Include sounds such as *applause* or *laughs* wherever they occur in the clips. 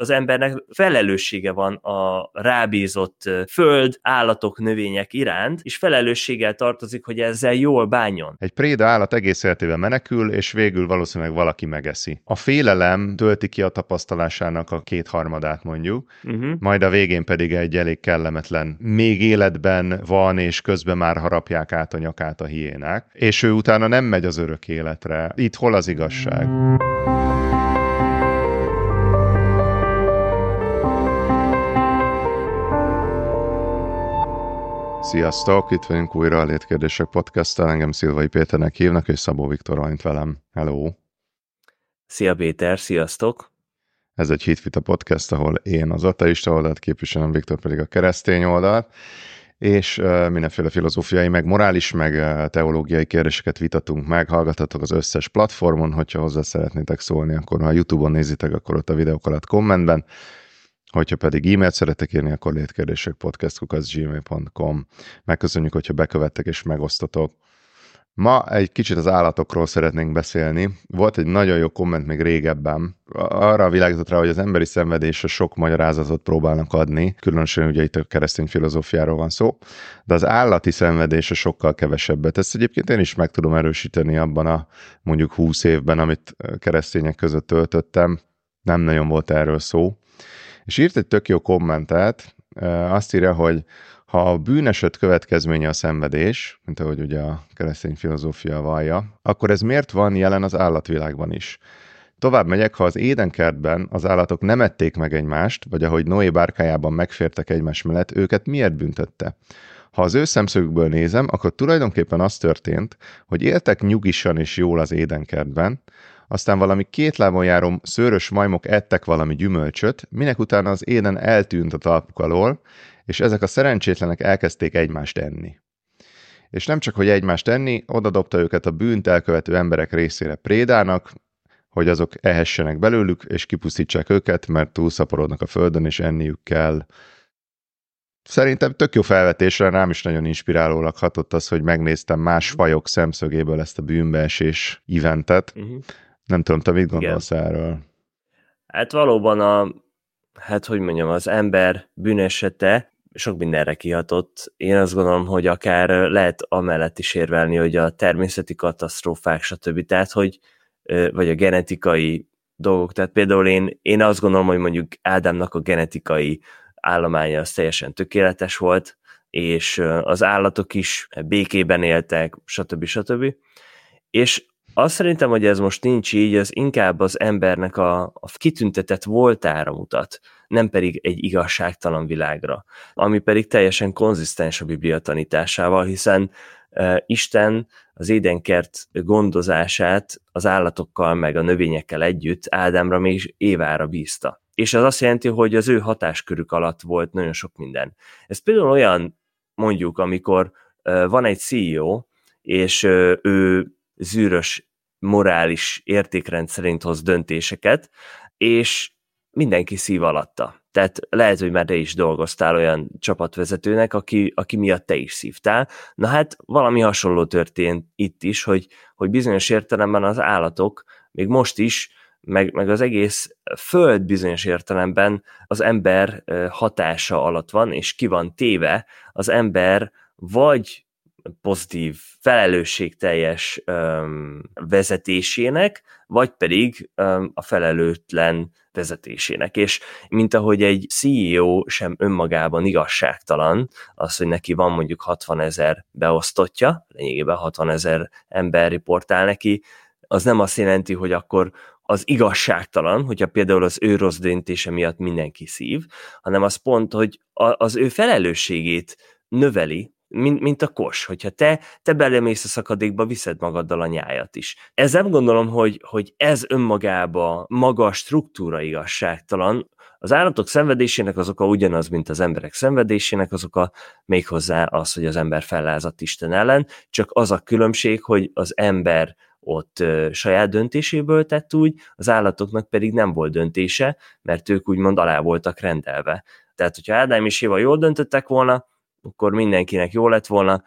az embernek felelőssége van a rábízott föld, állatok, növények iránt, és felelősséggel tartozik, hogy ezzel jól bánjon. Egy préda állat egész életében menekül, és végül valószínűleg valaki megeszi. A félelem tölti ki a tapasztalásának a kétharmadát mondjuk, uh-huh. majd a végén pedig egy elég kellemetlen, még életben van, és közben már harapják át a nyakát a hiénák, és ő utána nem megy az örök életre. Itt hol az igazság? Sziasztok! Itt vagyunk újra a Létkérdések podcast engem Szilvai Péternek hívnak, és Szabó Viktor van itt velem. Hello! Szia Péter, sziasztok! Ez egy Hitvita podcast, ahol én az ateista oldalt képviselem, Viktor pedig a keresztény oldalt, és mindenféle filozófiai, meg morális, meg teológiai kérdéseket vitatunk meg, hallgathatok az összes platformon, hogyha hozzá szeretnétek szólni, akkor ha a YouTube-on nézitek, akkor ott a videók alatt kommentben, Hogyha pedig e-mailt szeretek írni, akkor létkérdések podcastkukaszgmail.com. Megköszönjük, hogyha bekövettek és megosztotok. Ma egy kicsit az állatokról szeretnénk beszélni. Volt egy nagyon jó komment még régebben. Arra világított rá, hogy az emberi szenvedésre sok magyarázatot próbálnak adni, különösen ugye itt a keresztény filozófiáról van szó, de az állati szenvedésre sokkal kevesebbet. Ezt egyébként én is meg tudom erősíteni abban a mondjuk 20 évben, amit keresztények között töltöttem. Nem nagyon volt erről szó. És írt egy tök jó kommentet, azt írja, hogy ha a bűneset következménye a szenvedés, mint ahogy ugye a keresztény filozófia vallja, akkor ez miért van jelen az állatvilágban is? Tovább megyek, ha az édenkertben az állatok nem ették meg egymást, vagy ahogy Noé bárkájában megfértek egymás mellett, őket miért büntette? Ha az ő szemszögükből nézem, akkor tulajdonképpen az történt, hogy éltek nyugisan és jól az édenkertben, aztán valami két lábon járó szőrös majmok ettek valami gyümölcsöt, minek utána az éden eltűnt a talpuk alól, és ezek a szerencsétlenek elkezdték egymást enni. És nem csak, hogy egymást enni, oda dobta őket a bűnt elkövető emberek részére prédának, hogy azok ehessenek belőlük, és kipusztítsák őket, mert túlszaporodnak a földön, és enniük kell. Szerintem tök jó felvetésre, rám is nagyon inspirálólag hatott az, hogy megnéztem más fajok szemszögéből ezt a bűnbeesés eventet, uh-huh. Nem tudom, te mit gondolsz Igen. erről? Hát valóban a, hát hogy mondjam, az ember bűnesete sok mindenre kihatott. Én azt gondolom, hogy akár lehet amellett is érvelni, hogy a természeti katasztrófák, stb. Tehát, hogy vagy a genetikai dolgok. Tehát például én, én azt gondolom, hogy mondjuk Ádámnak a genetikai állománya az teljesen tökéletes volt, és az állatok is békében éltek, stb. stb. És azt szerintem, hogy ez most nincs így, az inkább az embernek a, a kitüntetett voltára mutat, nem pedig egy igazságtalan világra, ami pedig teljesen konzisztens a Biblia tanításával, hiszen e, Isten az édenkert gondozását az állatokkal meg a növényekkel együtt Ádámra még Évára bízta. És az azt jelenti, hogy az ő hatáskörük alatt volt nagyon sok minden. Ez például olyan, mondjuk, amikor e, van egy CEO, és e, ő zűrös morális értékrend szerint hoz döntéseket, és mindenki szív alatta. Tehát lehet, hogy már te is dolgoztál olyan csapatvezetőnek, aki, aki miatt te is szívtál. Na hát valami hasonló történt itt is, hogy, hogy bizonyos értelemben az állatok még most is, meg, meg az egész föld bizonyos értelemben az ember hatása alatt van, és ki van téve az ember vagy pozitív, felelősségteljes um, vezetésének, vagy pedig um, a felelőtlen vezetésének. És mint ahogy egy CEO sem önmagában igazságtalan, az, hogy neki van mondjuk 60 ezer beosztottja, lényegében 60 ezer ember riportál neki, az nem azt jelenti, hogy akkor az igazságtalan, hogyha például az ő rossz döntése miatt mindenki szív, hanem az pont, hogy az ő felelősségét növeli mint, mint a kos, hogyha te, te belemész a szakadékba, viszed magaddal a nyájat is. Ez nem gondolom, hogy, hogy ez önmagába maga a struktúra igazságtalan, az állatok szenvedésének az oka ugyanaz, mint az emberek szenvedésének az oka, méghozzá az, hogy az ember fellázadt Isten ellen, csak az a különbség, hogy az ember ott ö, saját döntéséből tett úgy, az állatoknak pedig nem volt döntése, mert ők úgymond alá voltak rendelve. Tehát, hogyha Ádám és Éva jól döntöttek volna, akkor mindenkinek jó lett volna,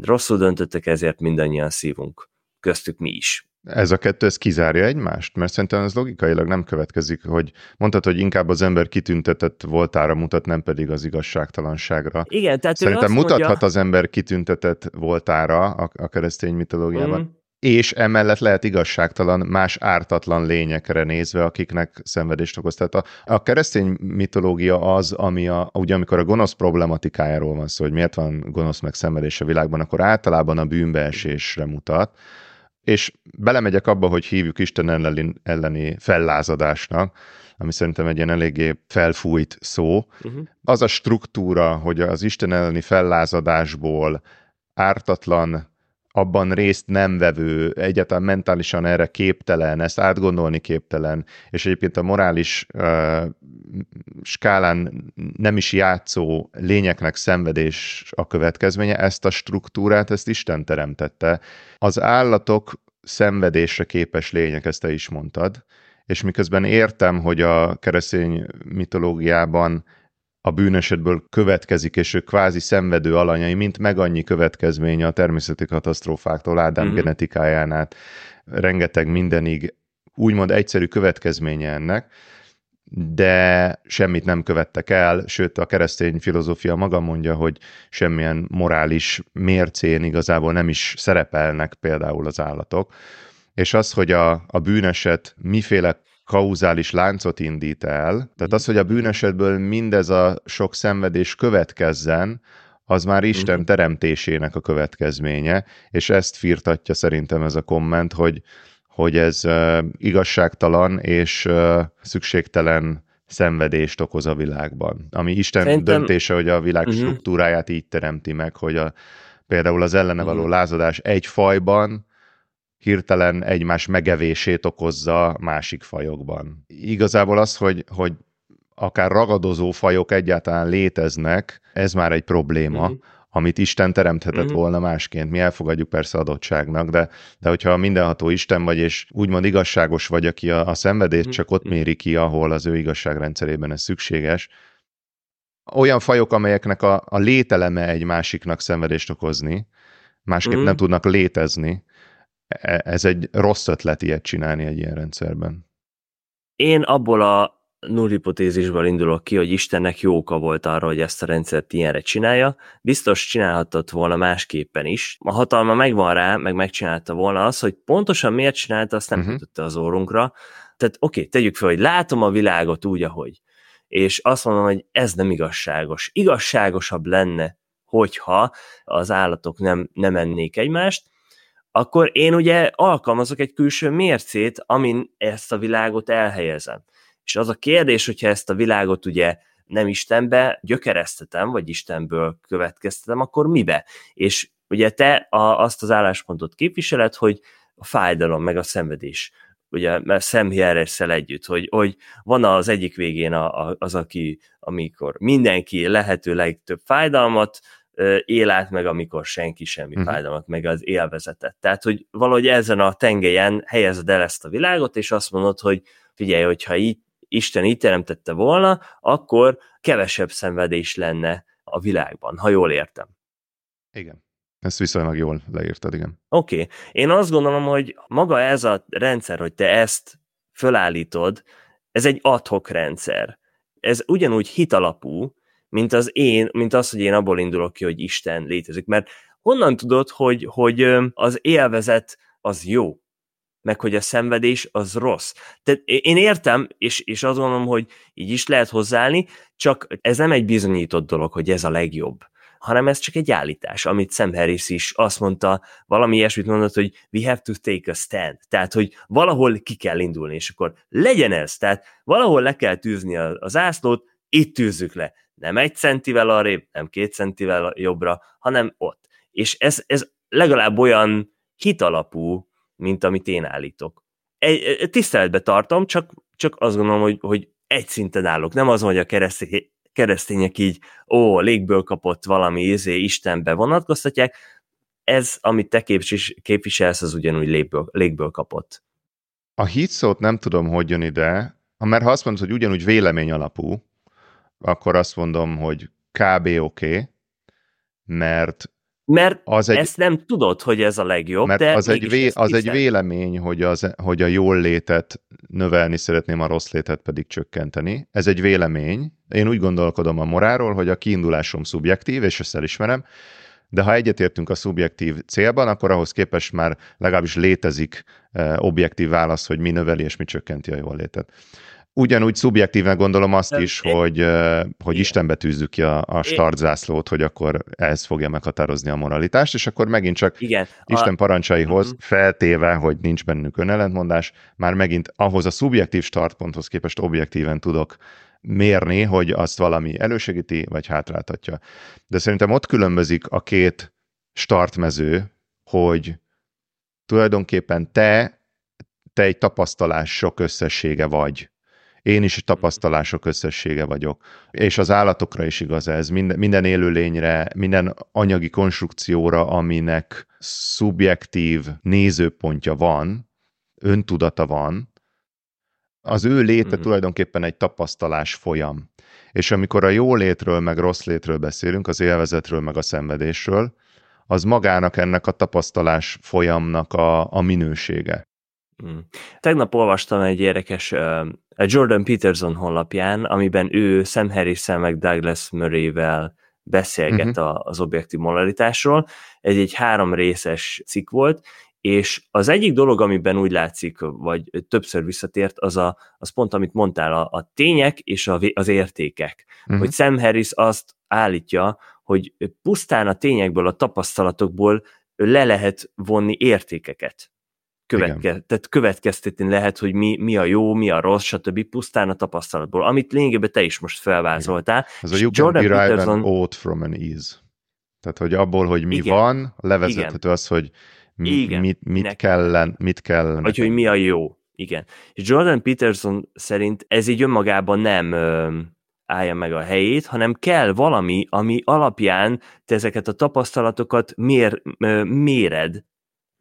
rosszul döntöttek, ezért mindannyian szívunk, köztük mi is. Ez a kettő, ez kizárja egymást? Mert szerintem ez logikailag nem következik, hogy mondtad, hogy inkább az ember kitüntetett voltára mutat, nem pedig az igazságtalanságra. Igen, tehát Szerintem mutathat mondja... az ember kitüntetett voltára a, a keresztény mitológiában, mm és emellett lehet igazságtalan más ártatlan lényekre nézve, akiknek szenvedést okoz. Tehát a, a keresztény mitológia az, ami a, ugye amikor a gonosz problematikájáról van szó, hogy miért van gonosz meg szenvedés a világban, akkor általában a bűnbeesésre mutat, és belemegyek abba, hogy hívjuk Isten elleni, elleni fellázadásnak, ami szerintem egy ilyen eléggé felfújt szó. Uh-huh. Az a struktúra, hogy az Isten elleni fellázadásból ártatlan abban részt nem vevő, egyáltalán mentálisan erre képtelen, ezt átgondolni képtelen, és egyébként a morális uh, skálán nem is játszó lényeknek szenvedés a következménye, ezt a struktúrát, ezt Isten teremtette. Az állatok szenvedésre képes lények, ezt te is mondtad, és miközben értem, hogy a keresztény mitológiában a bűnösetből következik, és ők kvázi szenvedő alanyai, mint meg annyi következménye a természeti katasztrófáktól, Ádám mm-hmm. genetikáján át, rengeteg mindenig, úgymond egyszerű következménye ennek, de semmit nem követtek el, sőt a keresztény filozófia maga mondja, hogy semmilyen morális mércén igazából nem is szerepelnek például az állatok. És az, hogy a, a bűneset miféle kauzális láncot indít el. Tehát az, hogy a bűnesetből mindez a sok szenvedés következzen, az már Isten mhm. teremtésének a következménye, és ezt firtatja szerintem ez a komment, hogy, hogy ez uh, igazságtalan és uh, szükségtelen szenvedést okoz a világban. Ami Isten Szerintem... döntése, hogy a világ uh-huh. struktúráját így teremti meg, hogy a, például az ellene való uh-huh. lázadás egy fajban hirtelen egymás megevését okozza másik fajokban. Igazából az, hogy, hogy akár ragadozó fajok egyáltalán léteznek, ez már egy probléma, mm-hmm. amit Isten teremthetett mm-hmm. volna másként. Mi elfogadjuk persze adottságnak, de, de hogyha mindenható Isten vagy, és úgymond igazságos vagy, aki a, a szenvedést mm-hmm. csak ott mhm. méri ki, ahol az ő igazságrendszerében ez szükséges, olyan fajok, amelyeknek a, a lételeme egy másiknak szenvedést okozni, másképp mm. nem tudnak létezni, ez egy rossz ötlet ilyet csinálni egy ilyen rendszerben. Én abból a null hipotézisből indulok ki, hogy Istennek jó oka volt arra, hogy ezt a rendszert ilyenre csinálja. Biztos csinálhatott volna másképpen is. A hatalma megvan rá, meg megcsinálta volna az, hogy pontosan miért csinálta, azt nem uh-huh. az órunkra. Tehát oké, okay, tegyük fel, hogy látom a világot úgy, ahogy. És azt mondom, hogy ez nem igazságos. Igazságosabb lenne, hogyha az állatok nem, nem ennék egymást, akkor én ugye alkalmazok egy külső mércét, amin ezt a világot elhelyezem. És az a kérdés, hogyha ezt a világot ugye nem Istenbe gyökeresztetem, vagy Istenből következtetem, akkor mibe? És ugye te a, azt az álláspontot képviseled, hogy a fájdalom, meg a szenvedés, ugye, mert szemhieresszel együtt, hogy, hogy van az egyik végén a, a, az, aki, amikor mindenki lehető legtöbb fájdalmat él át meg, amikor senki semmi uh-huh. fájdalmat, meg az élvezetet. Tehát, hogy valahogy ezen a tengelyen helyezed el ezt a világot, és azt mondod, hogy figyelj, hogyha így, Isten így teremtette volna, akkor kevesebb szenvedés lenne a világban, ha jól értem. Igen. Ezt viszonylag jól leírtad, igen. Oké. Okay. Én azt gondolom, hogy maga ez a rendszer, hogy te ezt fölállítod, ez egy adhok rendszer. Ez ugyanúgy hitalapú, mint az én, mint az, hogy én abból indulok ki, hogy Isten létezik. Mert honnan tudod, hogy, hogy az élvezet az jó, meg hogy a szenvedés az rossz. Tehát én értem, és, és azt gondolom, hogy így is lehet hozzáállni, csak ez nem egy bizonyított dolog, hogy ez a legjobb hanem ez csak egy állítás, amit Sam Harris is azt mondta, valami ilyesmit mondott, hogy we have to take a stand, tehát, hogy valahol ki kell indulni, és akkor legyen ez, tehát valahol le kell tűzni az ászlót, itt tűzzük le nem egy centivel arrébb, nem két centivel jobbra, hanem ott. És ez, ez legalább olyan hitalapú, mint amit én állítok. Egy, tiszteletbe tartom, csak, csak azt gondolom, hogy, hogy egy szinten állok. Nem az, hogy a keresztény, keresztények így, ó, légből kapott valami izé, Istenbe vonatkoztatják, ez, amit te képviselsz, az ugyanúgy légből, légből kapott. A hit szót nem tudom, hogy jön ide, mert ha azt mondod, hogy ugyanúgy vélemény alapú, akkor azt mondom, hogy kb. oké, okay, mert Mert az egy, ezt nem tudod, hogy ez a legjobb, mert de az, egy, vé, az egy vélemény, hogy, az, hogy a jól létet növelni szeretném, a rossz létet pedig csökkenteni. Ez egy vélemény. Én úgy gondolkodom a moráról, hogy a kiindulásom szubjektív, és ezt elismerem, de ha egyetértünk a szubjektív célban, akkor ahhoz képest már legalábbis létezik eh, objektív válasz, hogy mi növeli és mi csökkenti a jól létet. Ugyanúgy szubjektíven gondolom azt is, é, hogy, hogy. Istenbe tűzzük ki a, a startzászlót, hogy akkor ez fogja meghatározni a moralitást, és akkor megint csak igen. Isten parancsaihoz uh-huh. feltéve, hogy nincs bennük önellentmondás, már megint ahhoz a szubjektív startponthoz képest objektíven tudok mérni, hogy azt valami elősegíti, vagy hátráltatja. De szerintem ott különbözik a két startmező, hogy tulajdonképpen te, te egy tapasztalások összessége vagy én is tapasztalások összessége vagyok. És az állatokra is igaz ez, minden, minden élőlényre, minden anyagi konstrukcióra, aminek szubjektív nézőpontja van, öntudata van, az ő léte mm-hmm. tulajdonképpen egy tapasztalás folyam. És amikor a jó létről, meg rossz létről beszélünk, az élvezetről, meg a szenvedésről, az magának ennek a tapasztalás folyamnak a, a minősége. Mm. Tegnap olvastam egy érdekes uh, Jordan Peterson honlapján, amiben ő Sam harris meg Douglas Murray-vel beszélget uh-huh. az objektív moralitásról. Ez egy három részes cikk volt, és az egyik dolog, amiben úgy látszik, vagy többször visszatért, az, a, az pont, amit mondtál, a, a tények és a, az értékek. Uh-huh. Hogy Sam Harris azt állítja, hogy pusztán a tényekből, a tapasztalatokból le lehet vonni értékeket követke, tehát következtetni lehet, hogy mi, mi a jó, mi a rossz, stb. pusztán a tapasztalatból, amit lényegében te is most felvázoltál. Ez a you Jordan can derive Peterson... an oath from an ease. Tehát, hogy abból, hogy mi Igen. van, levezethető Igen. az, hogy mi, Igen. mit, mit, kellene, mit kellene. Vagy hogy mi a jó. Igen. És Jordan Peterson szerint ez így önmagában nem ö, állja meg a helyét, hanem kell valami, ami alapján te ezeket a tapasztalatokat mér, ö, méred,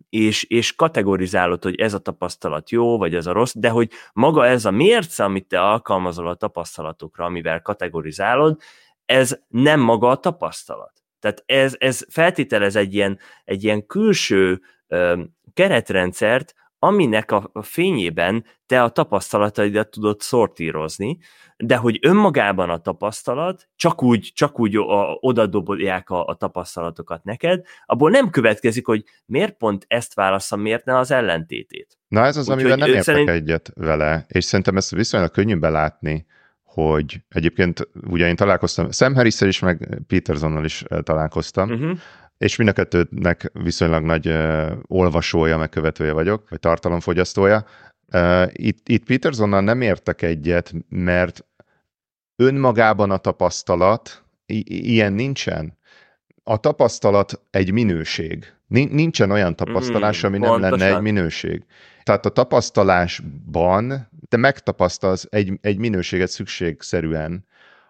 és, és kategorizálod, hogy ez a tapasztalat jó, vagy ez a rossz, de hogy maga ez a mérce, amit te alkalmazol a tapasztalatokra, amivel kategorizálod, ez nem maga a tapasztalat. Tehát ez, ez feltételez egy ilyen, egy ilyen külső ö, keretrendszert, aminek a, fényében te a tapasztalataidat tudod szortírozni, de hogy önmagában a tapasztalat, csak úgy, csak úgy a, odadobolják a, a tapasztalatokat neked, abból nem következik, hogy miért pont ezt válaszom, miért ne az ellentétét. Na ez az, Úgy, amivel nem értek szerint... egyet vele, és szerintem ezt viszonylag könnyű belátni, hogy egyébként ugye én találkoztam, Sam harris is, meg Petersonnal is eh, találkoztam, uh-huh és mind a kettőnek viszonylag nagy uh, olvasója, meg követője vagyok, vagy tartalomfogyasztója. Uh, itt, itt Petersonnal nem értek egyet, mert önmagában a tapasztalat, i- ilyen nincsen. A tapasztalat egy minőség. Nincsen olyan tapasztalás, ami nem Pontosan. lenne egy minőség. Tehát a tapasztalásban te megtapasztalsz egy, egy minőséget szükségszerűen,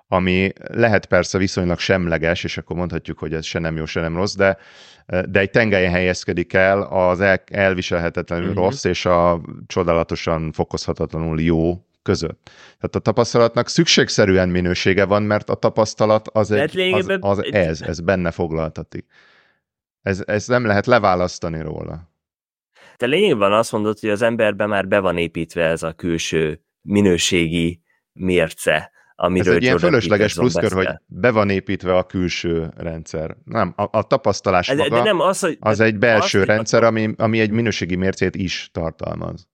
ami lehet persze viszonylag semleges, és akkor mondhatjuk, hogy ez se nem jó, se nem rossz, de, de egy tengelyen helyezkedik el az el, elviselhetetlenül uh-huh. rossz és a csodálatosan fokozhatatlanul jó között. Tehát a tapasztalatnak szükségszerűen minősége van, mert a tapasztalat az, egy, az, az ez, ez benne foglaltatik. Ez, ez nem lehet leválasztani róla. Te lényegben azt mondod, hogy az emberben már be van építve ez a külső minőségi mérce, amiről Ez egy ilyen fölösleges pluszkör, hogy be van építve a külső rendszer. Nem, a, a tapasztalás de, maga de nem az, hogy, az egy belső az, rendszer, ami, ami egy minőségi mércét is tartalmaz.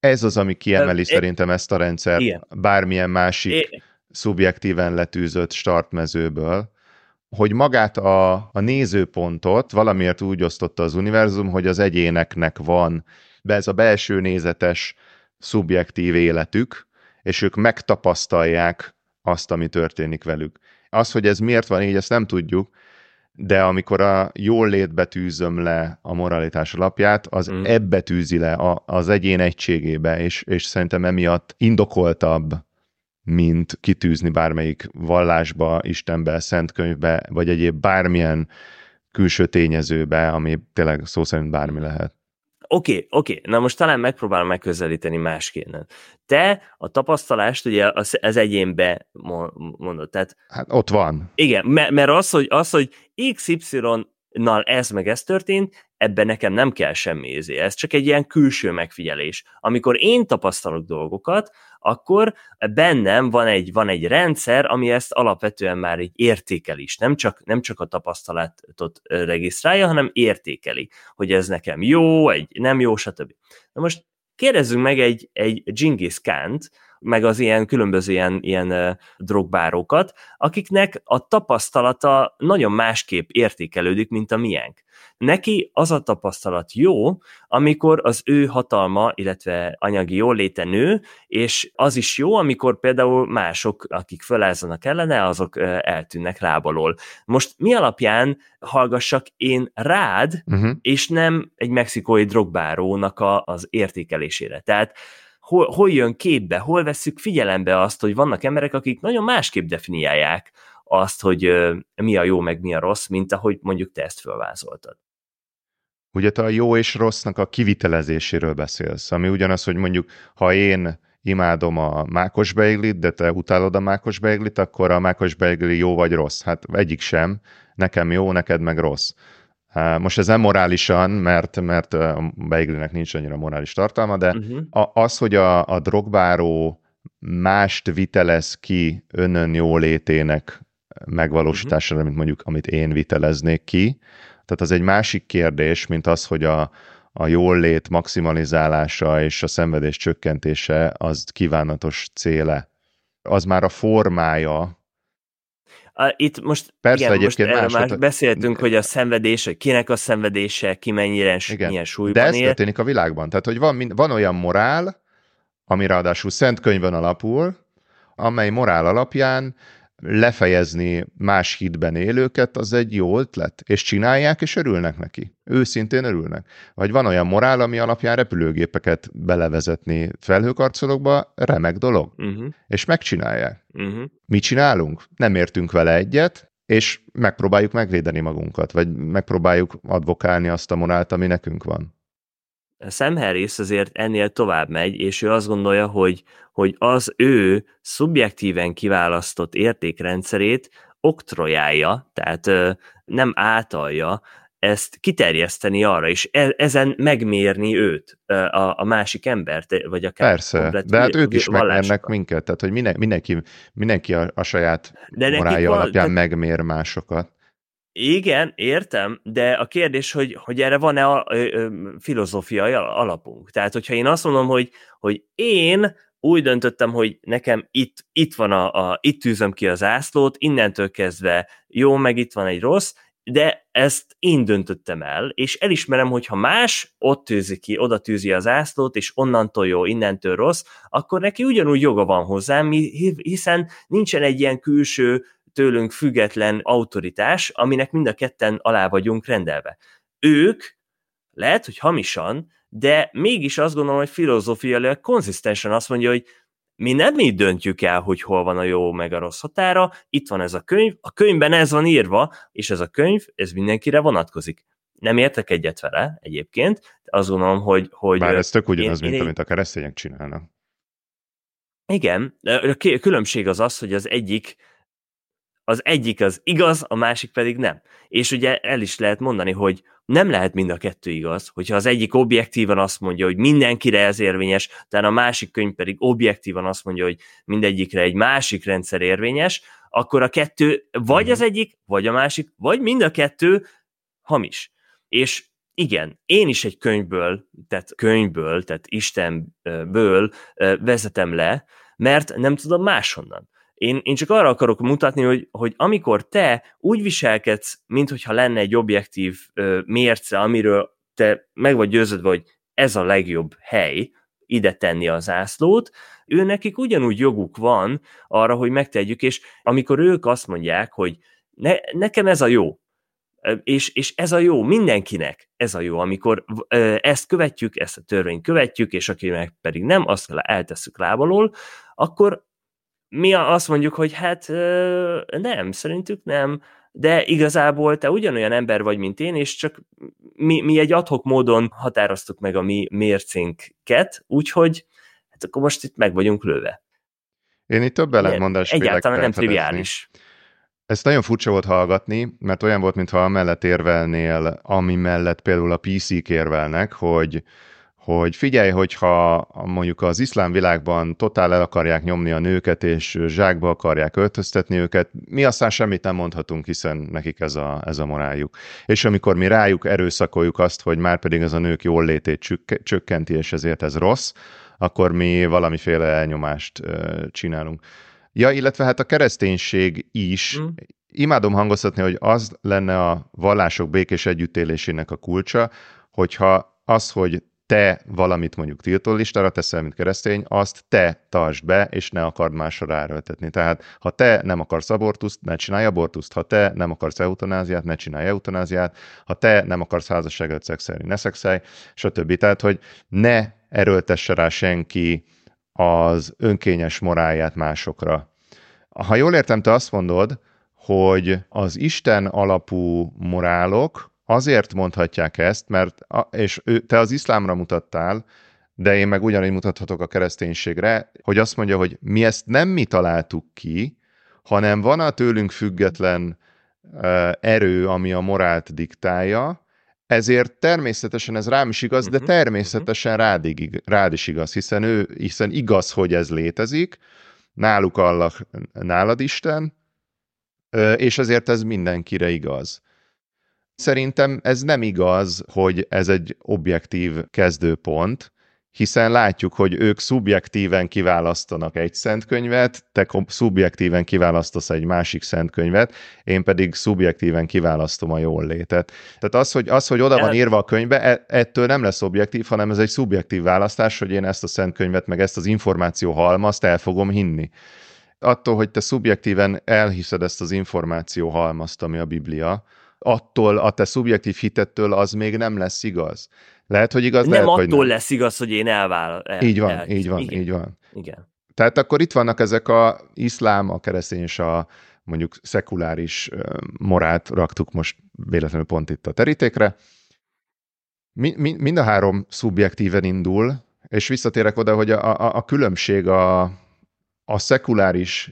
Ez az, ami kiemeli de, szerintem ezt a rendszert igen. bármilyen másik é, szubjektíven letűzött startmezőből, hogy magát a, a nézőpontot valamiért úgy osztotta az univerzum, hogy az egyéneknek van be ez a belső nézetes szubjektív életük, és ők megtapasztalják azt, ami történik velük. Az, hogy ez miért van így, ezt nem tudjuk, de amikor a jól létbe tűzöm le a moralitás alapját, az mm. ebbe tűzi le a, az egyén egységébe, és, és szerintem emiatt indokoltabb, mint kitűzni bármelyik vallásba, Istenbe, Szentkönyvbe, vagy egyéb bármilyen külső tényezőbe, ami tényleg szó szerint bármi lehet. Oké, okay, oké, okay. na most talán megpróbálom megközelíteni másként. Te a tapasztalást ugye az, az egyénbe mondod, tehát... Hát ott van. Igen, mert, mert az, hogy, az, hogy XY na ez meg ez történt, ebben nekem nem kell semmi érzé. Ez csak egy ilyen külső megfigyelés. Amikor én tapasztalok dolgokat, akkor bennem van egy, van egy rendszer, ami ezt alapvetően már így értékel is. Nem csak, nem csak a tapasztalatot regisztrálja, hanem értékeli, hogy ez nekem jó, egy nem jó, stb. Na most kérdezzünk meg egy, egy Genghis Khan-t, meg az ilyen különböző ilyen, ilyen drogbárokat, akiknek a tapasztalata nagyon másképp értékelődik, mint a miénk. Neki az a tapasztalat jó, amikor az ő hatalma, illetve anyagi jóléte nő, és az is jó, amikor például mások, akik fölázzanak ellene, azok eltűnnek lábalól. Most mi alapján hallgassak én rád, uh-huh. és nem egy mexikói drogbárónak a, az értékelésére. Tehát hol, hol jön képbe, hol vesszük figyelembe azt, hogy vannak emberek, akik nagyon másképp definiálják azt, hogy mi a jó, meg mi a rossz, mint ahogy mondjuk te ezt fölvázoltad. Ugye te a jó és rossznak a kivitelezéséről beszélsz, ami ugyanaz, hogy mondjuk, ha én imádom a mákos beiglit, de te utálod a mákos beiglit, akkor a mákos beigli jó vagy rossz. Hát egyik sem, nekem jó, neked meg rossz. Most ez nem morálisan, mert, mert a beiglinek nincs annyira morális tartalma, de uh-huh. az, hogy a, a drogbáró mást vitelez ki önön jólétének megvalósítására, uh-huh. mint mondjuk, amit én viteleznék ki. Tehát az egy másik kérdés, mint az, hogy a, a jól lét maximalizálása és a szenvedés csökkentése az kívánatos céle. Az már a formája itt most, Persze, igen, most erről már beszéltünk, hogy a szenvedés, hogy kinek a szenvedése, ki mennyire, igen. milyen súlyban De ez él. történik a világban. Tehát, hogy van, van olyan morál, ami ráadásul szent könyvön alapul, amely morál alapján lefejezni más hitben élőket, az egy jó ötlet, és csinálják, és örülnek neki. Őszintén örülnek. Vagy van olyan morál, ami alapján repülőgépeket belevezetni felhőkarcolókba, remek dolog. Uh-huh. És megcsinálják. Uh-huh. Mi csinálunk? Nem értünk vele egyet, és megpróbáljuk megvédeni magunkat, vagy megpróbáljuk advokálni azt a morált, ami nekünk van. Sam Harris azért ennél tovább megy, és ő azt gondolja, hogy, hogy az ő szubjektíven kiválasztott értékrendszerét oktrojálja, tehát nem átalja, ezt kiterjeszteni arra, és e, ezen megmérni őt, a, a másik embert, vagy akár Persze, de hát ők is megmérnek minket, tehát hogy mindenki, mindenki a, a saját de morálja alapján de... megmér másokat. Igen, értem, de a kérdés, hogy, hogy erre van-e a, a, a filozófiai alapunk. Tehát, hogyha én azt mondom, hogy, hogy én úgy döntöttem, hogy nekem itt, itt van a, a, itt tűzöm ki az ászlót, innentől kezdve jó, meg itt van egy rossz, de ezt én döntöttem el, és elismerem, hogy ha más ott tűzi ki, oda tűzi az ászlót, és onnantól jó, innentől rossz, akkor neki ugyanúgy joga van hozzám, hiszen nincsen egy ilyen külső tőlünk független autoritás, aminek mind a ketten alá vagyunk rendelve. Ők lehet, hogy hamisan, de mégis azt gondolom, hogy filozófiailag konzisztensen azt mondja, hogy mi nem mi döntjük el, hogy hol van a jó meg a rossz határa, itt van ez a könyv, a könyvben ez van írva, és ez a könyv, ez mindenkire vonatkozik. Nem értek egyet vele egyébként, de azt gondolom, hogy... hogy Bár ez tök ugyanaz, én, mint én, amit a keresztények csinálnak. Igen, a különbség az az, hogy az egyik az egyik az igaz, a másik pedig nem. És ugye el is lehet mondani, hogy nem lehet mind a kettő igaz, hogyha az egyik objektívan azt mondja, hogy mindenkire ez érvényes, tehát a másik könyv pedig objektívan azt mondja, hogy mindegyikre egy másik rendszer érvényes, akkor a kettő vagy az mhm. egyik, vagy a másik, vagy mind a kettő hamis. És igen, én is egy könyvből, tehát könyvből, tehát Istenből vezetem le, mert nem tudom máshonnan. Én, én csak arra akarok mutatni, hogy, hogy amikor te úgy viselkedsz, mintha lenne egy objektív ö, mérce, amiről te meg vagy győződve, hogy ez a legjobb hely ide tenni az zászlót, ő nekik ugyanúgy joguk van arra, hogy megtegyük, és amikor ők azt mondják, hogy ne, nekem ez a jó, és, és ez a jó, mindenkinek ez a jó, amikor ezt követjük, ezt a törvényt követjük, és akinek pedig nem, azt eltesszük lábalól, akkor mi azt mondjuk, hogy hát nem, szerintük nem, de igazából te ugyanolyan ember vagy, mint én, és csak mi, mi egy adhok módon határoztuk meg a mi mércénket, úgyhogy hát akkor most itt meg vagyunk lőve. Én itt több ellentmondást Egyáltalán nem triviális. Ez nagyon furcsa volt hallgatni, mert olyan volt, mintha amellett érvelnél, ami mellett például a PC-k érvelnek, hogy hogy figyelj, hogyha mondjuk az iszlám világban totál el akarják nyomni a nőket, és zsákba akarják öltöztetni őket, mi aztán semmit nem mondhatunk, hiszen nekik ez a, ez a moráljuk. És amikor mi rájuk erőszakoljuk azt, hogy már pedig ez a nők jól létét csökkenti, és ezért ez rossz, akkor mi valamiféle elnyomást csinálunk. Ja, illetve hát a kereszténység is, mm. imádom hangoztatni, hogy az lenne a vallások békés együttélésének a kulcsa, hogyha az, hogy te valamit mondjuk tiltólistára teszel, mint keresztény, azt te tartsd be, és ne akard másra ráerőltetni. Tehát ha te nem akarsz abortuszt, ne csinálj abortuszt, ha te nem akarsz eutanáziát, ne csinálj eutanáziát, ha te nem akarsz házasságot szexelni, ne szexelj, stb. Tehát, hogy ne erőltesse rá senki az önkényes moráját másokra. Ha jól értem, te azt mondod, hogy az Isten alapú morálok, azért mondhatják ezt, mert, és ő, te az iszlámra mutattál, de én meg ugyanígy mutathatok a kereszténységre, hogy azt mondja, hogy mi ezt nem mi találtuk ki, hanem van a tőlünk független erő, ami a morált diktálja, ezért természetesen ez rám is igaz, de mhm. természetesen rád, rád is igaz, hiszen ő, hiszen igaz, hogy ez létezik, náluk Allah, nálad Isten, és ezért ez mindenkire igaz. Szerintem ez nem igaz, hogy ez egy objektív kezdőpont, hiszen látjuk, hogy ők szubjektíven kiválasztanak egy szentkönyvet, te szubjektíven kiválasztasz egy másik szentkönyvet, én pedig szubjektíven kiválasztom a jól létet. Tehát az, hogy, az, hogy oda van írva a könyvbe, e, ettől nem lesz objektív, hanem ez egy szubjektív választás, hogy én ezt a szentkönyvet, meg ezt az információ halmazt el fogom hinni. Attól, hogy te szubjektíven elhiszed ezt az információ halmazt, ami a Biblia, attól, a te szubjektív hitettől az még nem lesz igaz. Lehet, hogy igaz, nem lehet, attól hogy nem. lesz igaz, hogy én elvál. El, így van, el, így van, igen. így van. Igen. Tehát akkor itt vannak ezek a iszlám, a keresztény és a mondjuk szekuláris morát raktuk most véletlenül pont itt a terítékre. Mi, mi, mind a három szubjektíven indul, és visszatérek oda, hogy a, a, a különbség a, a szekuláris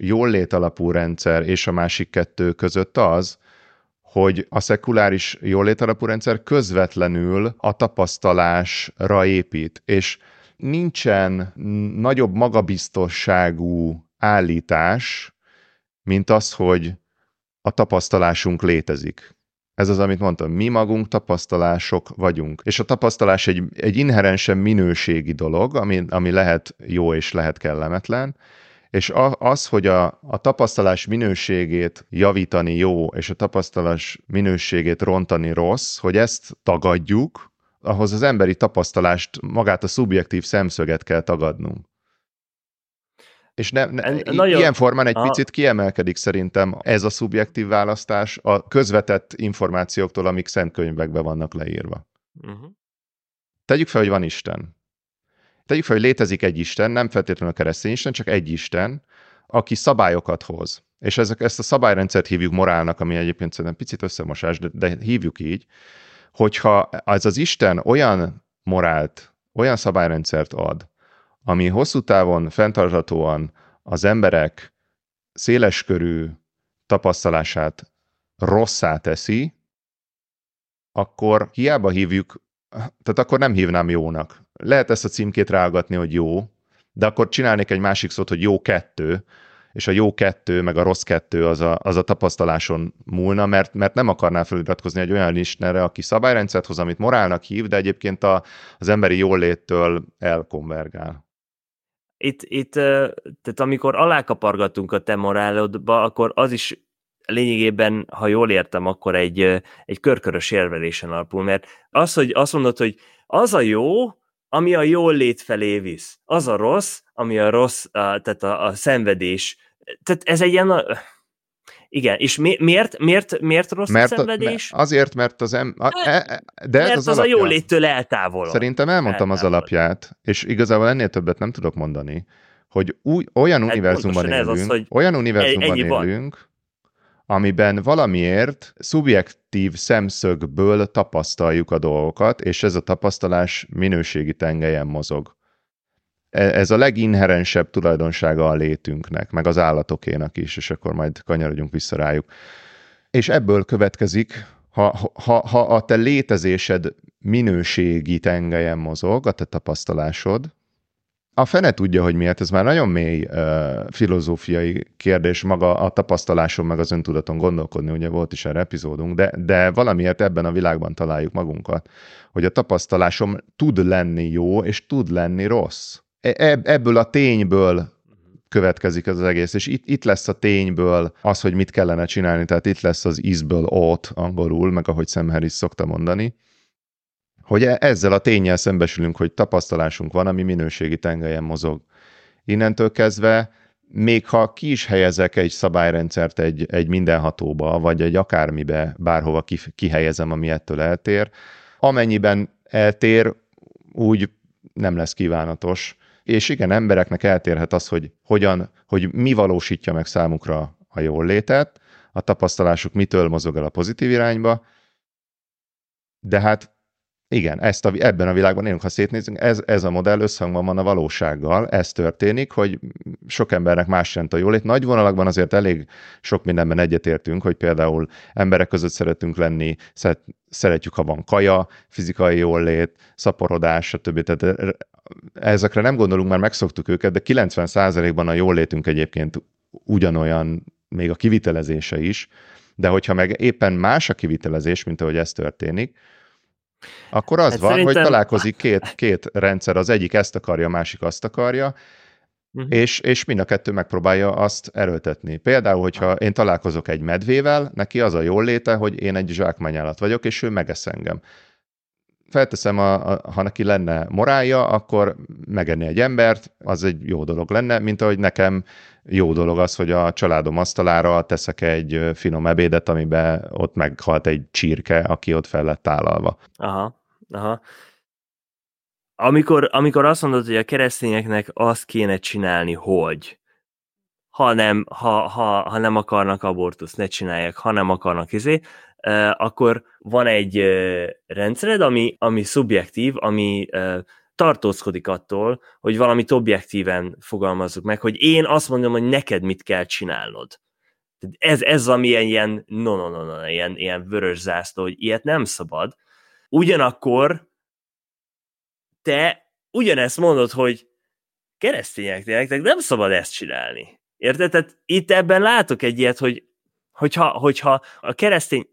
alapú rendszer és a másik kettő között az, hogy a szekuláris jólétalapú rendszer közvetlenül a tapasztalásra épít, és nincsen nagyobb magabiztosságú állítás, mint az, hogy a tapasztalásunk létezik. Ez az, amit mondtam, mi magunk tapasztalások vagyunk. És a tapasztalás egy, egy inherensen minőségi dolog, ami, ami lehet jó és lehet kellemetlen, és az, hogy a, a tapasztalás minőségét javítani jó, és a tapasztalás minőségét rontani rossz, hogy ezt tagadjuk, ahhoz az emberi tapasztalást, magát a szubjektív szemszöget kell tagadnunk. És ne, ne, Nagyon... ilyen formán egy Aha. picit kiemelkedik szerintem ez a szubjektív választás a közvetett információktól, amik szent könyvekben vannak leírva. Uh-huh. Tegyük fel, hogy van Isten. Tegyük fel, hogy létezik egy Isten, nem feltétlenül a keresztény Isten, csak egy Isten, aki szabályokat hoz. És ezek, ezt a szabályrendszert hívjuk morálnak, ami egyébként szerintem picit összemosás, de, de hívjuk így, hogyha ez az Isten olyan morált, olyan szabályrendszert ad, ami hosszú távon fenntarthatóan az emberek széleskörű tapasztalását rosszá teszi, akkor hiába hívjuk, tehát akkor nem hívnám jónak lehet ezt a címkét rágatni, hogy jó, de akkor csinálnék egy másik szót, hogy jó kettő, és a jó kettő, meg a rossz kettő az a, az a tapasztaláson múlna, mert, mert nem akarná feliratkozni egy olyan Istenre, aki szabályrendszert hoz, amit morálnak hív, de egyébként a, az emberi jóléttől elkonvergál. Itt, itt, tehát amikor alákapargatunk a te morálodba, akkor az is lényegében, ha jól értem, akkor egy, egy körkörös érvelésen alapul, mert az, hogy azt mondod, hogy az a jó, ami a jól lét felé visz. Az a rossz, ami a rossz, a, tehát a, a szenvedés. Tehát ez egy ilyen... A... Igen, és mi, miért, miért, miért rossz mert a szenvedés? A, azért, mert az em... A, e, e, de mert az, az a jól léttől eltávolod. Szerintem elmondtam eltávolod. az alapját, és igazából ennél többet nem tudok mondani, hogy új, olyan hát univerzumban élünk, az, hogy olyan univerzumban élünk, van amiben valamiért szubjektív szemszögből tapasztaljuk a dolgokat, és ez a tapasztalás minőségi tengelyen mozog. ez a leginherensebb tulajdonsága a létünknek, meg az állatokénak is, és akkor majd kanyarodjunk vissza rájuk. És ebből következik, ha, ha, ha a te létezésed minőségi tengelyen mozog, a te tapasztalásod, a fene tudja, hogy miért, ez már nagyon mély uh, filozófiai kérdés, maga a tapasztaláson, meg az öntudaton gondolkodni, ugye volt is erre epizódunk, de, de valamiért ebben a világban találjuk magunkat, hogy a tapasztalásom tud lenni jó, és tud lenni rossz. E- ebből a tényből következik ez az egész, és itt, itt lesz a tényből az, hogy mit kellene csinálni, tehát itt lesz az isből ott angolul, meg ahogy Sam Harris szokta mondani, hogy e- ezzel a tényel szembesülünk, hogy tapasztalásunk van, ami minőségi tengelyen mozog. Innentől kezdve, még ha ki is helyezek egy szabályrendszert egy, egy mindenhatóba, vagy egy akármibe, bárhova kihelyezem, ami ettől eltér, amennyiben eltér, úgy nem lesz kívánatos. És igen, embereknek eltérhet az, hogy hogyan, hogy mi valósítja meg számukra a jól létet, a tapasztalásuk mitől mozog el a pozitív irányba, de hát igen, ezt a, ebben a világban élünk, ha szétnézünk, ez, ez a modell összhangban van a valósággal, ez történik, hogy sok embernek más jelent a jólét. Nagy vonalakban azért elég sok mindenben egyetértünk, hogy például emberek között szeretünk lenni, szeret, szeretjük, ha van kaja, fizikai jólét, szaporodás, stb. Tehát ezekre nem gondolunk, már megszoktuk őket, de 90%-ban a jólétünk egyébként ugyanolyan, még a kivitelezése is, de hogyha meg éppen más a kivitelezés, mint ahogy ez történik, akkor az hát van, szerintem... hogy találkozik két, két rendszer, az egyik ezt akarja, a másik azt akarja, uh-huh. és, és mind a kettő megpróbálja azt erőltetni. Például, hogyha én találkozok egy medvével, neki az a jól léte, hogy én egy zsákmányállat vagyok, és ő megesz engem. Felteszem, a, a, ha neki lenne morálja, akkor megenni egy embert, az egy jó dolog lenne, mint ahogy nekem jó dolog az, hogy a családom asztalára teszek egy finom ebédet, amiben ott meghalt egy csirke, aki ott fel lett tálalva. Aha, aha. Amikor, amikor azt mondod, hogy a keresztényeknek azt kéne csinálni, hogy ha nem, ha, ha, ha nem akarnak abortuszt, ne csinálják, ha nem akarnak izé, akkor van egy rendszered, ami, ami szubjektív, ami tartózkodik attól, hogy valamit objektíven fogalmazzuk meg, hogy én azt mondom, hogy neked mit kell csinálnod. Ez, ez ami ilyen, no, no, no, no, ilyen, ilyen vörös zászló, hogy ilyet nem szabad. Ugyanakkor te ugyanezt mondod, hogy keresztényeknek nem szabad ezt csinálni. Érted? Tehát itt ebben látok egy ilyet, hogy hogyha, hogyha a keresztény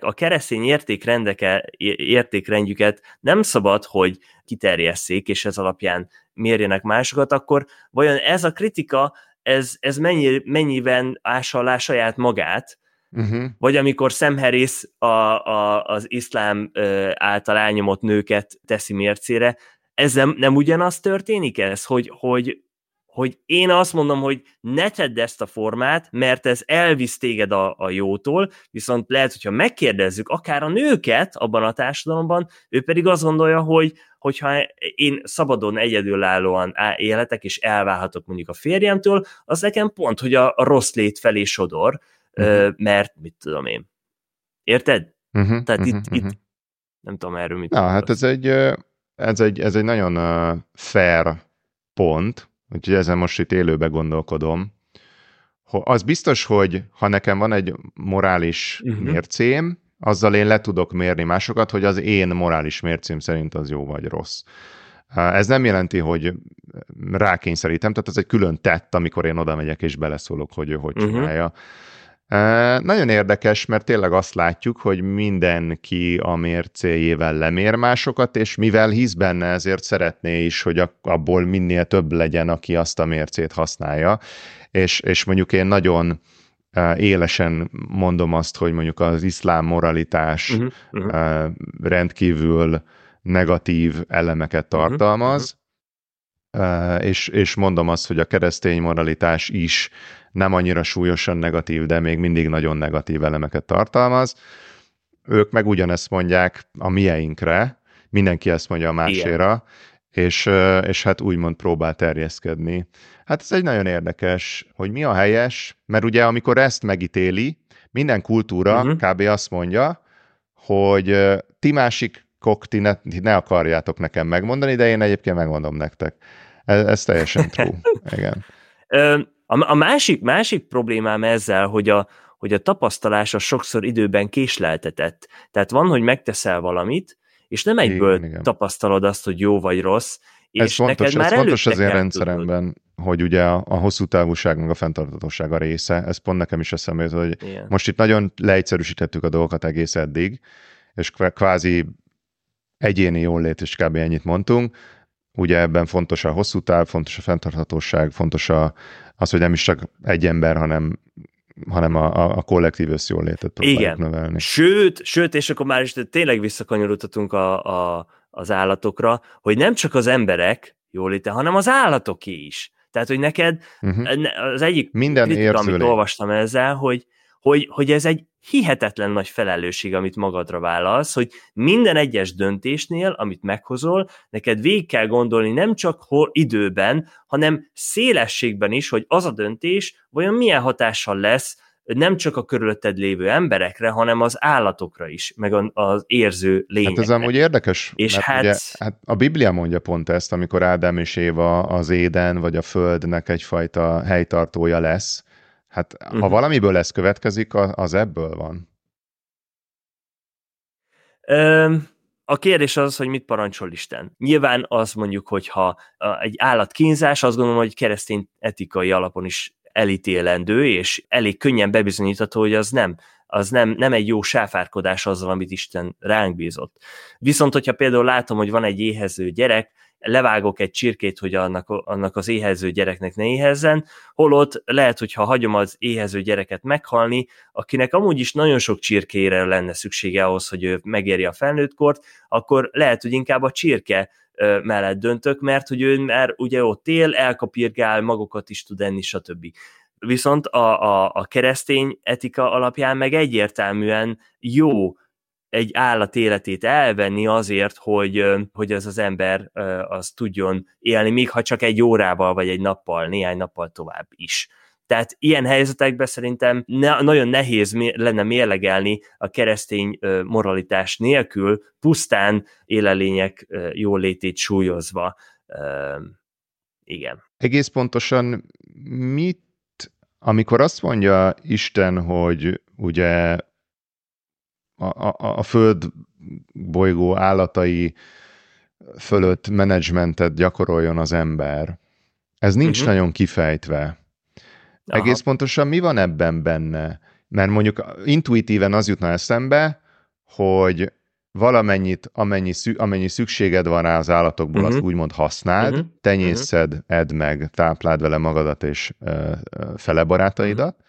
a keresztény értékrendeke, értékrendjüket nem szabad, hogy kiterjesszék, és ez alapján mérjenek másokat, akkor vajon ez a kritika, ez, ez mennyi, mennyiben ássa alá saját magát, uh-huh. vagy amikor Sam Harris a, a, az iszlám által elnyomott nőket teszi mércére, ez nem, nem ugyanaz történik ez, hogy, hogy hogy én azt mondom, hogy ne tedd ezt a formát, mert ez elvisz téged a, a jótól, viszont lehet, hogyha megkérdezzük akár a nőket abban a társadalomban, ő pedig azt gondolja, hogy hogyha én szabadon egyedülállóan élhetek, és elválhatok mondjuk a férjemtől, az nekem pont, hogy a, a rossz lét felé sodor, uh-huh. mert mit tudom én. Érted? Uh-huh, Tehát uh-huh, itt, uh-huh. itt nem tudom erről mit. Na, hát ez egy, ez egy, ez egy nagyon fair pont, Úgyhogy ezen most itt élőbe gondolkodom. Az biztos, hogy ha nekem van egy morális uh-huh. mércém, azzal én le tudok mérni másokat, hogy az én morális mércém szerint az jó vagy rossz. Ez nem jelenti, hogy rákényszerítem, tehát ez egy külön tett, amikor én oda megyek és beleszólok, hogy ő hogy uh-huh. csinálja. Nagyon érdekes, mert tényleg azt látjuk, hogy mindenki a mércéjével lemér másokat, és mivel hisz benne, ezért szeretné is, hogy abból minél több legyen, aki azt a mércét használja. És, és mondjuk én nagyon élesen mondom azt, hogy mondjuk az iszlám moralitás uh-huh, uh-huh. rendkívül negatív elemeket mhm, tartalmaz, uh-huh. és, és mondom azt, hogy a keresztény moralitás is nem annyira súlyosan negatív, de még mindig nagyon negatív elemeket tartalmaz. Ők meg ugyanezt mondják a mieinkre, mindenki ezt mondja a máséra, és, és hát úgymond próbál terjeszkedni. Hát ez egy nagyon érdekes, hogy mi a helyes, mert ugye amikor ezt megítéli, minden kultúra uh-huh. kb. azt mondja, hogy ti másik kokti ne, ne akarjátok nekem megmondani, de én egyébként megmondom nektek. Ez, ez teljesen true. *laughs* Igen. A, a másik, másik problémám ezzel, hogy a, hogy a tapasztalás sokszor időben késleltetett. Tehát van, hogy megteszel valamit, és nem egyből igen, igen. tapasztalod azt, hogy jó vagy rossz, és ez fontos, neked már ez fontos az én rendszeremben, tudod. hogy ugye a, a hosszú távúság meg a fenntartatóság a része, ez pont nekem is eszembe jut, hogy Igen. most itt nagyon leegyszerűsítettük a dolgokat egész eddig, és kvázi egyéni jólét, és kb. ennyit mondtunk. Ugye ebben fontos a hosszú táv, fontos a fenntarthatóság, fontos a, az, hogy nem is csak egy ember, hanem hanem a, a, kollektív összjólétet próbáljuk Igen. növelni. Sőt, sőt, és akkor már is tényleg visszakanyarodhatunk a, a, az állatokra, hogy nem csak az emberek jóléte, hanem az állatoké is. Tehát, hogy neked uh-huh. az egyik Minden kritika, amit olvastam ezzel, hogy, hogy, hogy ez egy hihetetlen nagy felelősség, amit magadra vállalsz, hogy minden egyes döntésnél, amit meghozol, neked végig kell gondolni nem csak hol időben, hanem szélességben is, hogy az a döntés vajon milyen hatással lesz nem csak a körülötted lévő emberekre, hanem az állatokra is, meg az érző lényekre. Hát ez amúgy érdekes, és mert hát... Ugye, hát a Biblia mondja pont ezt, amikor Ádám és Éva az éden, vagy a földnek egyfajta helytartója lesz, Hát uh-huh. ha valamiből lesz következik, az ebből van. a kérdés az, hogy mit parancsol Isten. Nyilván az mondjuk, hogyha egy állat kínzás, azt gondolom, hogy keresztény etikai alapon is elítélendő, és elég könnyen bebizonyítható, hogy az nem az nem, nem egy jó sáfárkodás azzal, amit Isten ránk bízott. Viszont, hogyha például látom, hogy van egy éhező gyerek, levágok egy csirkét, hogy annak, annak az éhező gyereknek ne éhezzen, holott lehet, hogy ha hagyom az éhező gyereket meghalni, akinek amúgy is nagyon sok csirkére lenne szüksége ahhoz, hogy ő megéri a felnőttkort, akkor lehet, hogy inkább a csirke mellett döntök, mert hogy ő már ugye ott él, elkapirgál, magokat is tud enni, stb. Viszont a, a, a keresztény etika alapján meg egyértelműen jó egy állat életét elvenni azért, hogy, hogy ez az ember az tudjon élni, még ha csak egy órával, vagy egy nappal, néhány nappal tovább is. Tehát ilyen helyzetekben szerintem ne, nagyon nehéz lenne mérlegelni a keresztény moralitás nélkül, pusztán élelények jólétét súlyozva. Igen. Egész pontosan mit, amikor azt mondja Isten, hogy ugye a, a, a föld bolygó állatai fölött menedzsmentet gyakoroljon az ember. Ez nincs uh-huh. nagyon kifejtve. Aha. Egész pontosan mi van ebben benne? Mert mondjuk intuitíven az jutna eszembe, hogy valamennyit, amennyi, szü- amennyi szükséged van rá az állatokból, uh-huh. azt úgymond használd, uh-huh. tenyészed, uh-huh. edd meg, tápláld vele magadat és ö, fele barátaidat. Uh-huh.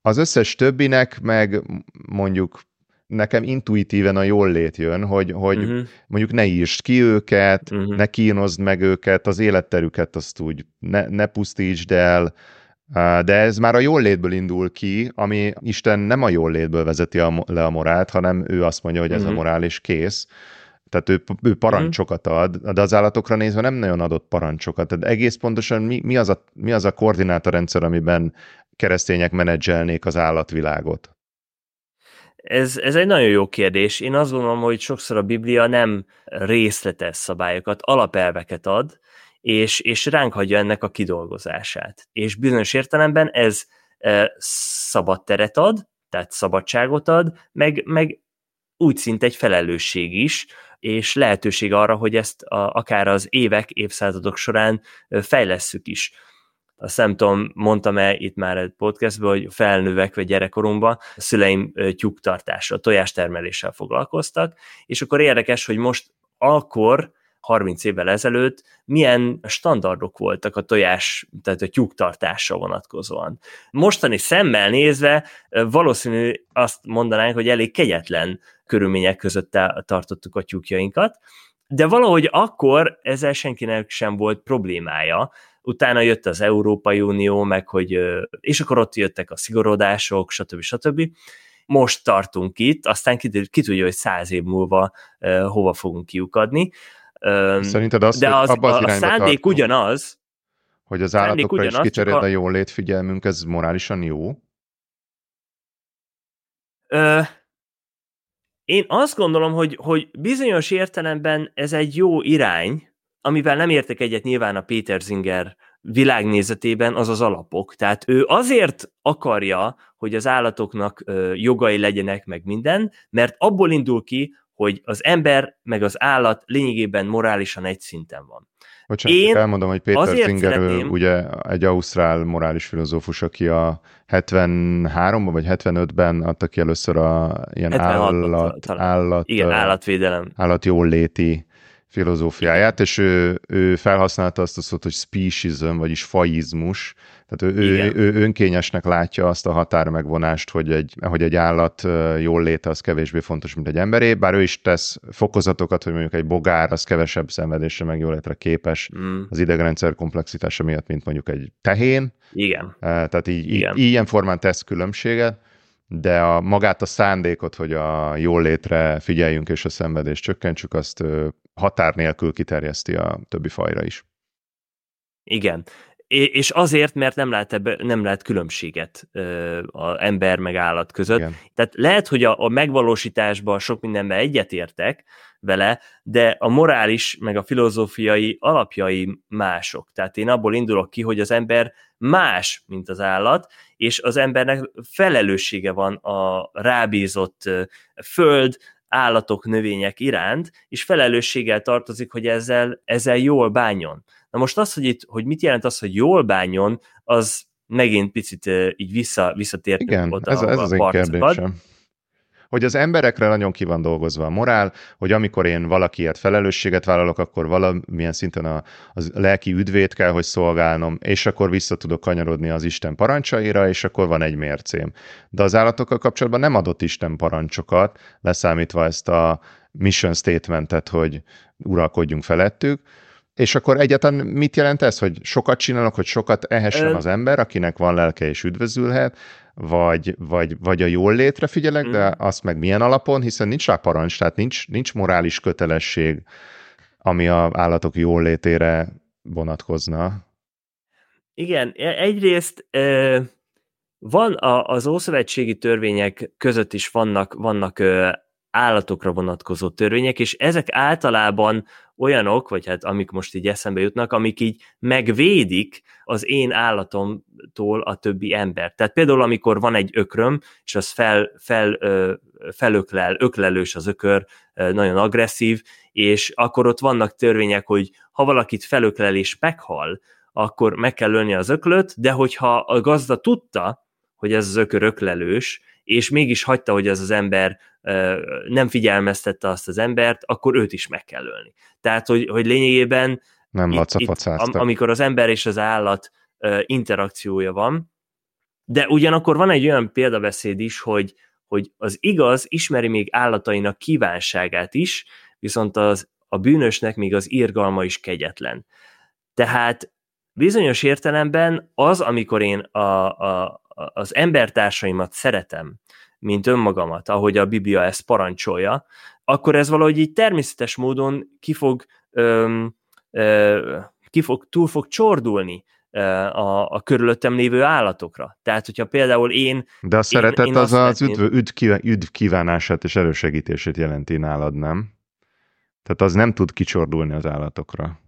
Az összes többinek meg mondjuk nekem intuitíven a jól lét jön, hogy, hogy uh-huh. mondjuk ne írst ki őket, uh-huh. ne kínozd meg őket, az életterüket azt úgy ne, ne pusztítsd el, de ez már a jól létből indul ki, ami Isten nem a jól létből vezeti a, le a morált, hanem ő azt mondja, hogy ez uh-huh. a morál és kész. Tehát ő, ő parancsokat ad, de az állatokra nézve nem nagyon adott parancsokat. Tehát egész pontosan mi, mi, az, a, mi az a koordinátorrendszer, amiben keresztények menedzselnék az állatvilágot? Ez, ez egy nagyon jó kérdés. Én azt gondolom, hogy sokszor a Biblia nem részletes szabályokat, alapelveket ad, és, és ránk hagyja ennek a kidolgozását. És bizonyos értelemben ez e, szabad teret ad, tehát szabadságot ad, meg, meg úgy szinte egy felelősség is, és lehetőség arra, hogy ezt a, akár az évek, évszázadok során fejlesszük is azt nem tudom, mondtam-e itt már egy podcastban, hogy felnövek vagy gyerekkoromban a szüleim tyúktartása, tojástermeléssel foglalkoztak, és akkor érdekes, hogy most akkor 30 évvel ezelőtt milyen standardok voltak a tojás, tehát a tyúktartásra vonatkozóan. Mostani szemmel nézve valószínű azt mondanánk, hogy elég kegyetlen körülmények között tartottuk a tyúkjainkat, de valahogy akkor ezzel senkinek sem volt problémája, utána jött az Európai Unió, meg hogy, és akkor ott jöttek a szigorodások, stb. stb. Most tartunk itt, aztán ki, ki tudja, hogy száz év múlva hova fogunk kiukadni. Szerinted az, De az, abba az a, szándék tartunk, ugyanaz, hogy az állatokra is kiterjed a, a jól létfigyelmünk, ez morálisan jó? Ö, én azt gondolom, hogy, hogy bizonyos értelemben ez egy jó irány, amivel nem értek egyet nyilván a Péter Zinger világnézetében, az az alapok. Tehát ő azért akarja, hogy az állatoknak jogai legyenek, meg minden, mert abból indul ki, hogy az ember meg az állat lényegében morálisan egy szinten van. Bocsánat, Én elmondom, hogy Péter Singer szeretném... ugye egy ausztrál morális filozófus, aki a 73-ban vagy 75-ben adta ki először a ilyen állat, állat, Igen, állatvédelem. állatjóléti filozófiáját, és ő, ő felhasználta azt a szót, hogy speciesm, vagyis faizmus, tehát ő, ő, ő önkényesnek látja azt a határmegvonást, hogy egy, hogy egy állat jól léte az kevésbé fontos, mint egy emberé, bár ő is tesz fokozatokat, hogy mondjuk egy bogár az kevesebb szenvedésre meg jól létre képes mm. az idegrendszer komplexitása miatt, mint mondjuk egy tehén. Igen. Tehát így, Igen. így ilyen formán tesz különbséget de a, magát a szándékot, hogy a jól létre figyeljünk és a szenvedést csökkentsük, azt határ nélkül kiterjeszti a többi fajra is. Igen. És azért, mert nem lehet, ebbe, nem lehet különbséget az ember meg állat között. Igen. Tehát lehet, hogy a, a megvalósításban sok mindenben egyetértek vele, de a morális meg a filozófiai alapjai mások. Tehát én abból indulok ki, hogy az ember más, mint az állat, és az embernek felelőssége van a rábízott föld, állatok, növények iránt, és felelősséggel tartozik, hogy ezzel, ezzel jól bánjon. Na most az, hogy, itt, hogy mit jelent az, hogy jól bánjon, az megint picit így vissza, visszatértünk Igen, oda ez, ez a az én kérdésem hogy az emberekre nagyon ki van dolgozva a morál, hogy amikor én valakiért felelősséget vállalok, akkor valamilyen szinten a, az lelki üdvét kell, hogy szolgálnom, és akkor vissza tudok kanyarodni az Isten parancsaira, és akkor van egy mércém. De az állatokkal kapcsolatban nem adott Isten parancsokat, leszámítva ezt a mission statementet, hogy uralkodjunk felettük, és akkor egyáltalán mit jelent ez, hogy sokat csinálok, hogy sokat ehessen az ember, akinek van lelke és üdvözülhet, vagy, vagy, vagy a jól létre figyelek, mm. de azt meg milyen alapon, hiszen nincs rá parancs, tehát nincs, nincs morális kötelesség, ami a állatok jól létére vonatkozna. Igen, e, egyrészt van a, az ószövetségi törvények között is vannak, vannak állatokra vonatkozó törvények, és ezek általában olyanok, vagy hát amik most így eszembe jutnak, amik így megvédik az én állatomtól a többi ember. Tehát például, amikor van egy ökröm, és az fel, fel, felöklel, öklelős az ökör, nagyon agresszív, és akkor ott vannak törvények, hogy ha valakit felöklel és meghal, akkor meg kell ölni az öklöt, de hogyha a gazda tudta, hogy ez az ökör öklelős, és mégis hagyta, hogy ez az ember nem figyelmeztette azt az embert, akkor őt is meg kell ölni. Tehát, hogy, hogy lényegében nem itt, itt, am, amikor az ember és az állat interakciója van, de ugyanakkor van egy olyan példabeszéd is, hogy, hogy az igaz ismeri még állatainak kívánságát is, viszont az, a bűnösnek még az irgalma is kegyetlen. Tehát bizonyos értelemben az, amikor én a, a, az embertársaimat szeretem, mint önmagamat, ahogy a Biblia ezt parancsolja, akkor ez valahogy így természetes módon ki fog, öm, ö, ki fog túl fog csordulni a, a körülöttem lévő állatokra. Tehát, hogyha például én... De a szeretet én, én az az üdv, üdv, üdv kívánását és elősegítését jelenti nálad, nem? Tehát az nem tud kicsordulni az állatokra.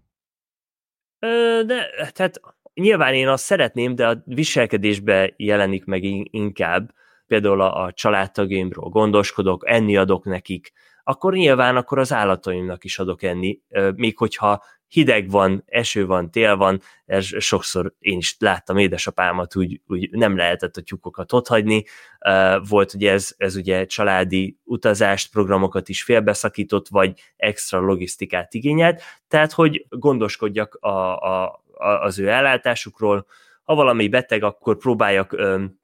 De, tehát nyilván én azt szeretném, de a viselkedésbe jelenik meg inkább, például a, a családtagjaimról gondoskodok, enni adok nekik, akkor nyilván akkor az állataimnak is adok enni, még hogyha hideg van, eső van, tél van, ez sokszor én is láttam édesapámat, úgy, úgy nem lehetett a tyúkokat otthagyni, volt ugye ez, ez ugye családi utazást, programokat is félbeszakított, vagy extra logisztikát igényelt, tehát hogy gondoskodjak a, a, az ő ellátásukról, ha valami beteg, akkor próbáljak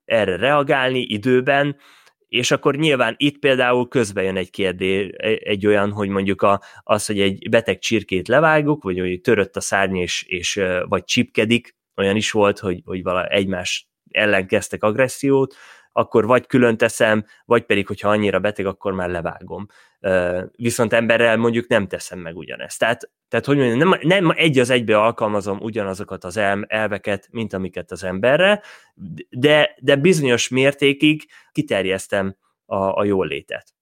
erre reagálni időben, és akkor nyilván itt például közbe jön egy kérdés, egy olyan, hogy mondjuk a, az, hogy egy beteg csirkét levágok, vagy hogy törött a szárny, és, és vagy csipkedik, olyan is volt, hogy, hogy vala egymás ellen kezdtek agressziót, akkor vagy külön teszem, vagy pedig, hogyha annyira beteg, akkor már levágom. Viszont emberrel mondjuk nem teszem meg ugyanezt. Tehát, tehát hogy mondjam, nem, nem egy az egybe alkalmazom ugyanazokat az elveket, mint amiket az emberre, de, de bizonyos mértékig kiterjesztem a, a jól létet.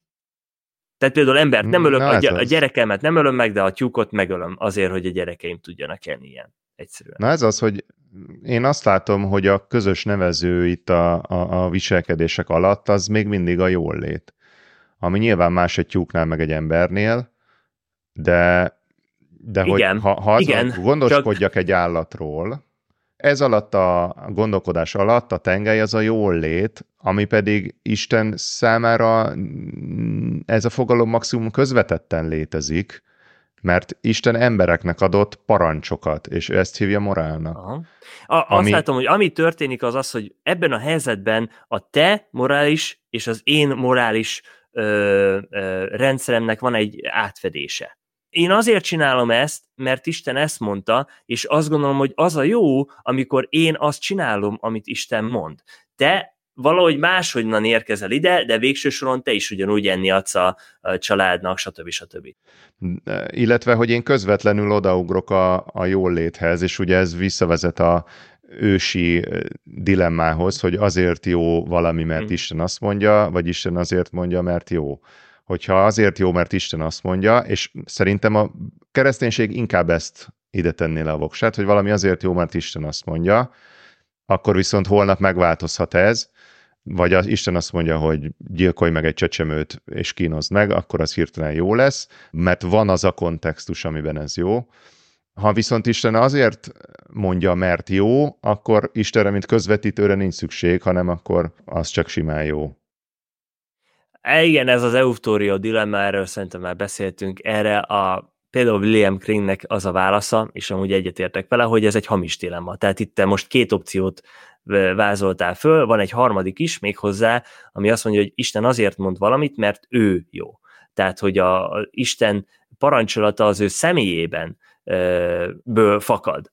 Tehát például embert nem ölöm, a, a gyerekemet nem ölöm meg, de a tyúkot megölöm azért, hogy a gyerekeim tudjanak enni ilyen. Egyszerűen. Na ez az, hogy én azt látom, hogy a közös nevező itt a, a, a viselkedések alatt az még mindig a jól lét. Ami nyilván más egy tyúknál, meg egy embernél, de, de igen, hogy ha, ha igen, gondoskodjak csak... egy állatról, ez alatt a gondolkodás alatt a tengely az a jól lét, ami pedig Isten számára ez a fogalom maximum közvetetten létezik, mert Isten embereknek adott parancsokat, és ő ezt hívja morálnak. Aha. A, ami... Azt látom, hogy ami történik az az, hogy ebben a helyzetben a te morális és az én morális ö, ö, rendszeremnek van egy átfedése. Én azért csinálom ezt, mert Isten ezt mondta, és azt gondolom, hogy az a jó, amikor én azt csinálom, amit Isten mond. Te valahogy máshogyan érkezel ide, de végső soron te is ugyanúgy enni adsz a, a családnak, stb. stb. Illetve, hogy én közvetlenül odaugrok a, a jól léthez, és ugye ez visszavezet a ősi dilemmához, hogy azért jó valami, mert hmm. Isten azt mondja, vagy Isten azért mondja, mert jó. Hogyha azért jó, mert Isten azt mondja, és szerintem a kereszténység inkább ezt ide tenné le a voksát, hogy valami azért jó, mert Isten azt mondja, akkor viszont holnap megváltozhat ez, vagy az Isten azt mondja, hogy gyilkolj meg egy csecsemőt és kínozd meg, akkor az hirtelen jó lesz, mert van az a kontextus, amiben ez jó. Ha viszont Isten azért mondja, mert jó, akkor Istenre, mint közvetítőre nincs szükség, hanem akkor az csak simán jó. Igen, ez az euftória dilemma, erről szerintem már beszéltünk, erre a például William Kringnek az a válasza, és amúgy egyetértek vele, hogy ez egy hamis dilemma. Tehát itt te most két opciót vázoltál föl, van egy harmadik is még hozzá, ami azt mondja, hogy Isten azért mond valamit, mert ő jó. Tehát, hogy a, a Isten parancsolata az ő személyében ö, ből fakad.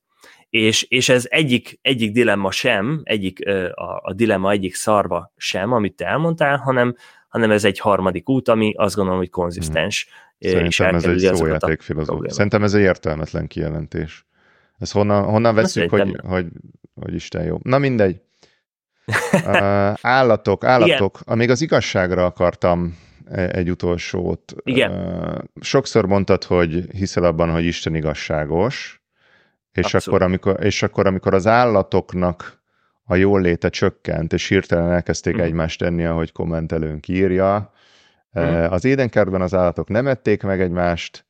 És, és ez egyik, egyik dilemma sem, egyik, a, a dilemma egyik szarva sem, amit te elmondtál, hanem, hanem ez egy harmadik út, ami azt gondolom, hogy konzisztens. Hmm. Szerintem ez egy szójáték filozófia. Szerintem ez egy értelmetlen kijelentés. Ez honnan, honnan veszük, hogy, hogy, hogy Isten jó. Na mindegy. Uh, állatok, állatok. Igen. Amíg az igazságra akartam e, egy utolsót. Igen. Uh, sokszor mondtad, hogy hiszel abban, hogy Isten igazságos, és akkor, amikor, és akkor amikor az állatoknak a jól léte csökkent, és hirtelen elkezdték mm. egymást tenni, ahogy kommentelőnk írja, mm. az édenkertben az állatok nem ették meg egymást,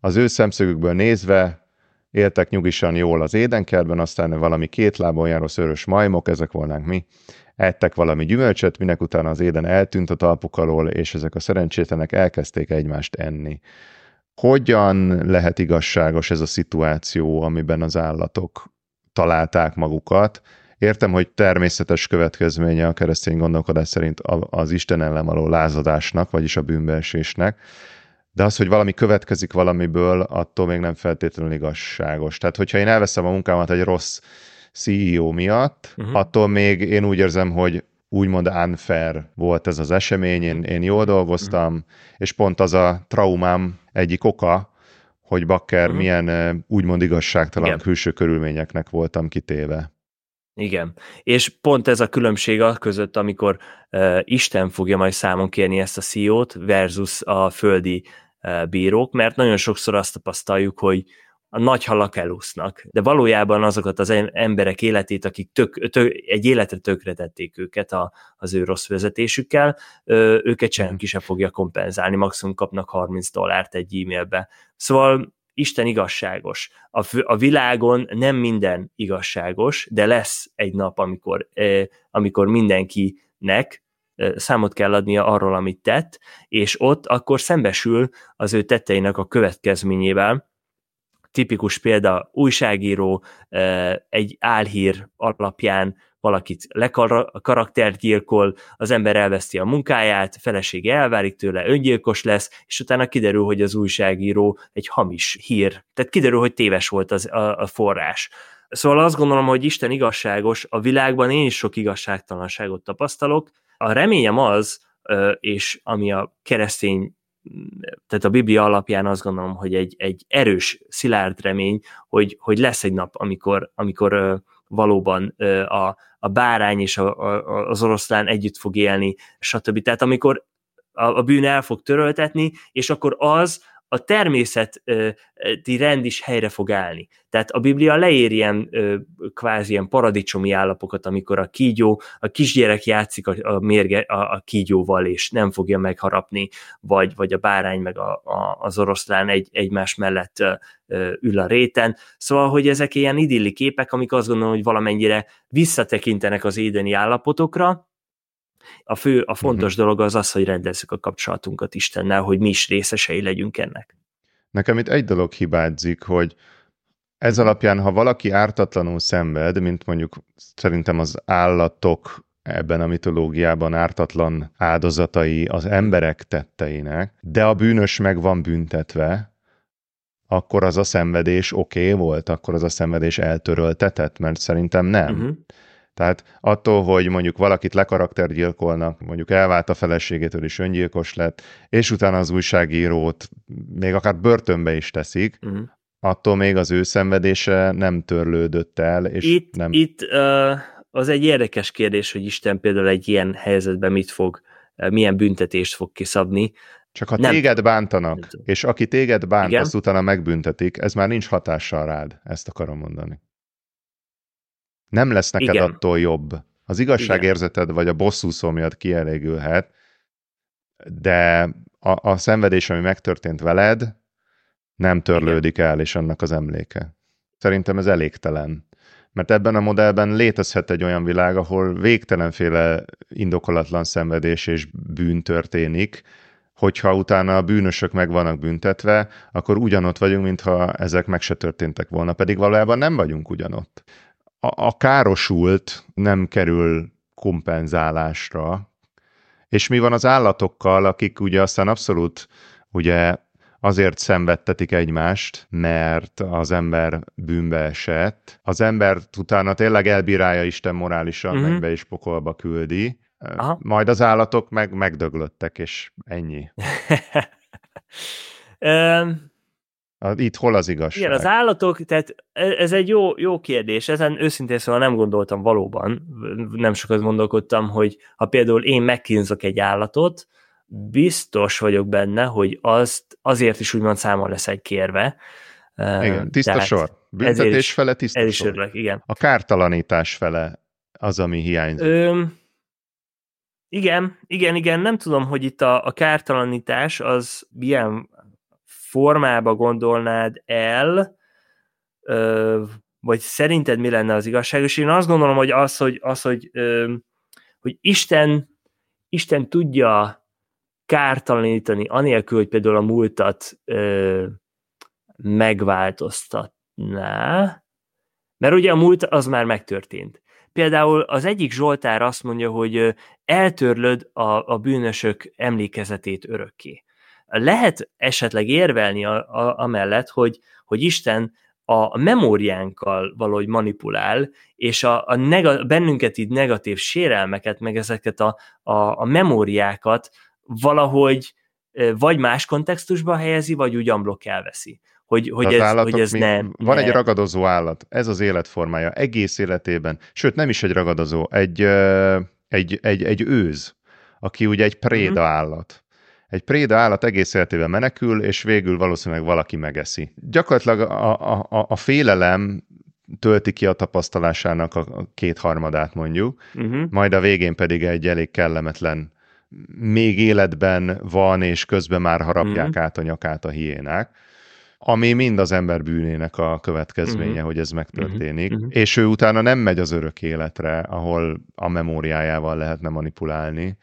az ő szemszögükből nézve éltek nyugisan jól az édenkertben, aztán valami két lábon járó szörös majmok, ezek volnánk mi, ettek valami gyümölcsöt, minek utána az éden eltűnt a talpuk alól, és ezek a szerencsétlenek elkezdték egymást enni. Hogyan lehet igazságos ez a szituáció, amiben az állatok találták magukat? Értem, hogy természetes következménye a keresztény gondolkodás szerint az Isten ellen való lázadásnak, vagyis a bűnbeesésnek, de az, hogy valami következik valamiből, attól még nem feltétlenül igazságos. Tehát, hogyha én elveszem a munkámat egy rossz CEO miatt, uh-huh. attól még én úgy érzem, hogy úgymond unfair volt ez az esemény, én, én jól dolgoztam, uh-huh. és pont az a traumám egyik oka, hogy Bakker uh-huh. milyen úgymond igazságtalan Igen. külső körülményeknek voltam kitéve. Igen, és pont ez a különbség a között, amikor uh, Isten fogja majd számon kérni ezt a CEO-t versus a földi bírók, mert nagyon sokszor azt tapasztaljuk, hogy a nagy halak elúsznak, de valójában azokat az emberek életét, akik tök, tök, egy életre tökretették őket a, az ő rossz vezetésükkel, őket senki sem fogja kompenzálni, maximum kapnak 30 dollárt egy e-mailbe. Szóval Isten igazságos. A, a világon nem minden igazságos, de lesz egy nap, amikor, amikor mindenkinek számot kell adnia arról, amit tett, és ott akkor szembesül az ő tetteinek a következményével, tipikus példa újságíró egy álhír alapján valakit lekaraktert az ember elveszti a munkáját, felesége elvárik tőle, öngyilkos lesz, és utána kiderül, hogy az újságíró egy hamis hír. Tehát kiderül, hogy téves volt az, a, a forrás. Szóval azt gondolom, hogy Isten igazságos, a világban én is sok igazságtalanságot tapasztalok, a reményem az, és ami a keresztény, tehát a Biblia alapján azt gondolom, hogy egy, egy erős, szilárd remény, hogy, hogy lesz egy nap, amikor, amikor valóban a, a bárány és a, a, az oroszlán együtt fog élni, stb. Tehát amikor a, a bűn el fog töröltetni, és akkor az a természeti rend is helyre fog állni. Tehát a Biblia leér ilyen kvázi ilyen paradicsomi állapokat, amikor a kígyó, a kisgyerek játszik a, a, mérge, a, a kígyóval, és nem fogja megharapni, vagy, vagy a bárány meg a, a, az oroszlán egy, egymás mellett ül a réten. Szóval, hogy ezek ilyen idilli képek, amik azt gondolom, hogy valamennyire visszatekintenek az édeni állapotokra, a fő, a fontos uh-huh. dolog az az, hogy rendezzük a kapcsolatunkat Istennel, hogy mi is részesei legyünk ennek. Nekem itt egy dolog hibázik, hogy ez alapján, ha valaki ártatlanul szenved, mint mondjuk szerintem az állatok ebben a mitológiában ártatlan áldozatai az emberek tetteinek, de a bűnös meg van büntetve, akkor az a szenvedés oké okay volt, akkor az a szenvedés eltöröltetett, mert szerintem nem. Uh-huh. Tehát attól, hogy mondjuk valakit lekaraktergyilkolnak, mondjuk elvált a feleségétől is öngyilkos lett, és utána az újságírót még akár börtönbe is teszik, uh-huh. attól még az ő szenvedése nem törlődött el, és itt, nem... Itt uh, az egy érdekes kérdés, hogy Isten például egy ilyen helyzetben mit fog, milyen büntetést fog kiszabni. Csak ha nem. téged bántanak, és aki téged bánt, Igen? azt utána megbüntetik, ez már nincs hatással rád, ezt akarom mondani. Nem lesz neked Igen. attól jobb. Az igazságérzeted vagy a bosszúszó miatt kielégülhet, de a, a szenvedés, ami megtörtént veled, nem törlődik Igen. el, és annak az emléke. Szerintem ez elégtelen. Mert ebben a modellben létezhet egy olyan világ, ahol végtelenféle indokolatlan szenvedés és bűn történik, hogyha utána a bűnösök meg vannak büntetve, akkor ugyanott vagyunk, mintha ezek meg se történtek volna, pedig valójában nem vagyunk ugyanott a, a károsult nem kerül kompenzálásra, és mi van az állatokkal, akik ugye aztán abszolút ugye azért szenvedtetik egymást, mert az ember bűnbe esett. Az ember utána tényleg elbírálja Isten morálisan, uh-huh. mennybe és pokolba küldi. Aha. Majd az állatok meg megdöglöttek, és ennyi. *laughs* Itt hol az igazság? Igen, az állatok, tehát e, ez egy jó, jó kérdés, ezen őszintén szóval nem gondoltam valóban, nem sokat gondolkodtam, hogy ha például én megkínzok egy állatot, biztos vagyok benne, hogy azt azért is úgymond számon lesz egy kérve. Igen, tiszta Tehát sor. Büntetés is, fele tiszta ez sor. Is örülök, igen. A kártalanítás fele az, ami hiányzik. Ö, igen, igen, igen, nem tudom, hogy itt a, a kártalanítás az milyen formába gondolnád el, vagy szerinted mi lenne az igazságos? Én azt gondolom, hogy az, hogy, az, hogy, hogy Isten, Isten tudja kártalanítani, anélkül, hogy például a múltat megváltoztatná, mert ugye a múlt az már megtörtént. Például az egyik Zsoltár azt mondja, hogy eltörlöd a, a bűnösök emlékezetét örökké lehet esetleg érvelni a, a, amellett, hogy, hogy Isten a memóriánkkal valahogy manipulál, és a, a nega, bennünket így negatív sérelmeket, meg ezeket a, a, a memóriákat valahogy vagy más kontextusba helyezi, vagy úgy amblok elveszi. Hogy, hogy, ez, hogy ez ne, Van ne... egy ragadozó állat, ez az életformája, egész életében, sőt nem is egy ragadozó, egy, egy, egy, egy őz, aki ugye egy préda uh-huh. állat egy préda állat egész életében menekül, és végül valószínűleg valaki megeszi. Gyakorlatilag a, a, a, félelem tölti ki a tapasztalásának a kétharmadát mondjuk, uh-huh. majd a végén pedig egy elég kellemetlen még életben van, és közben már harapják uh-huh. át a nyakát a hiénák, ami mind az ember bűnének a következménye, uh-huh. hogy ez megtörténik, uh-huh. és ő utána nem megy az örök életre, ahol a memóriájával lehetne manipulálni,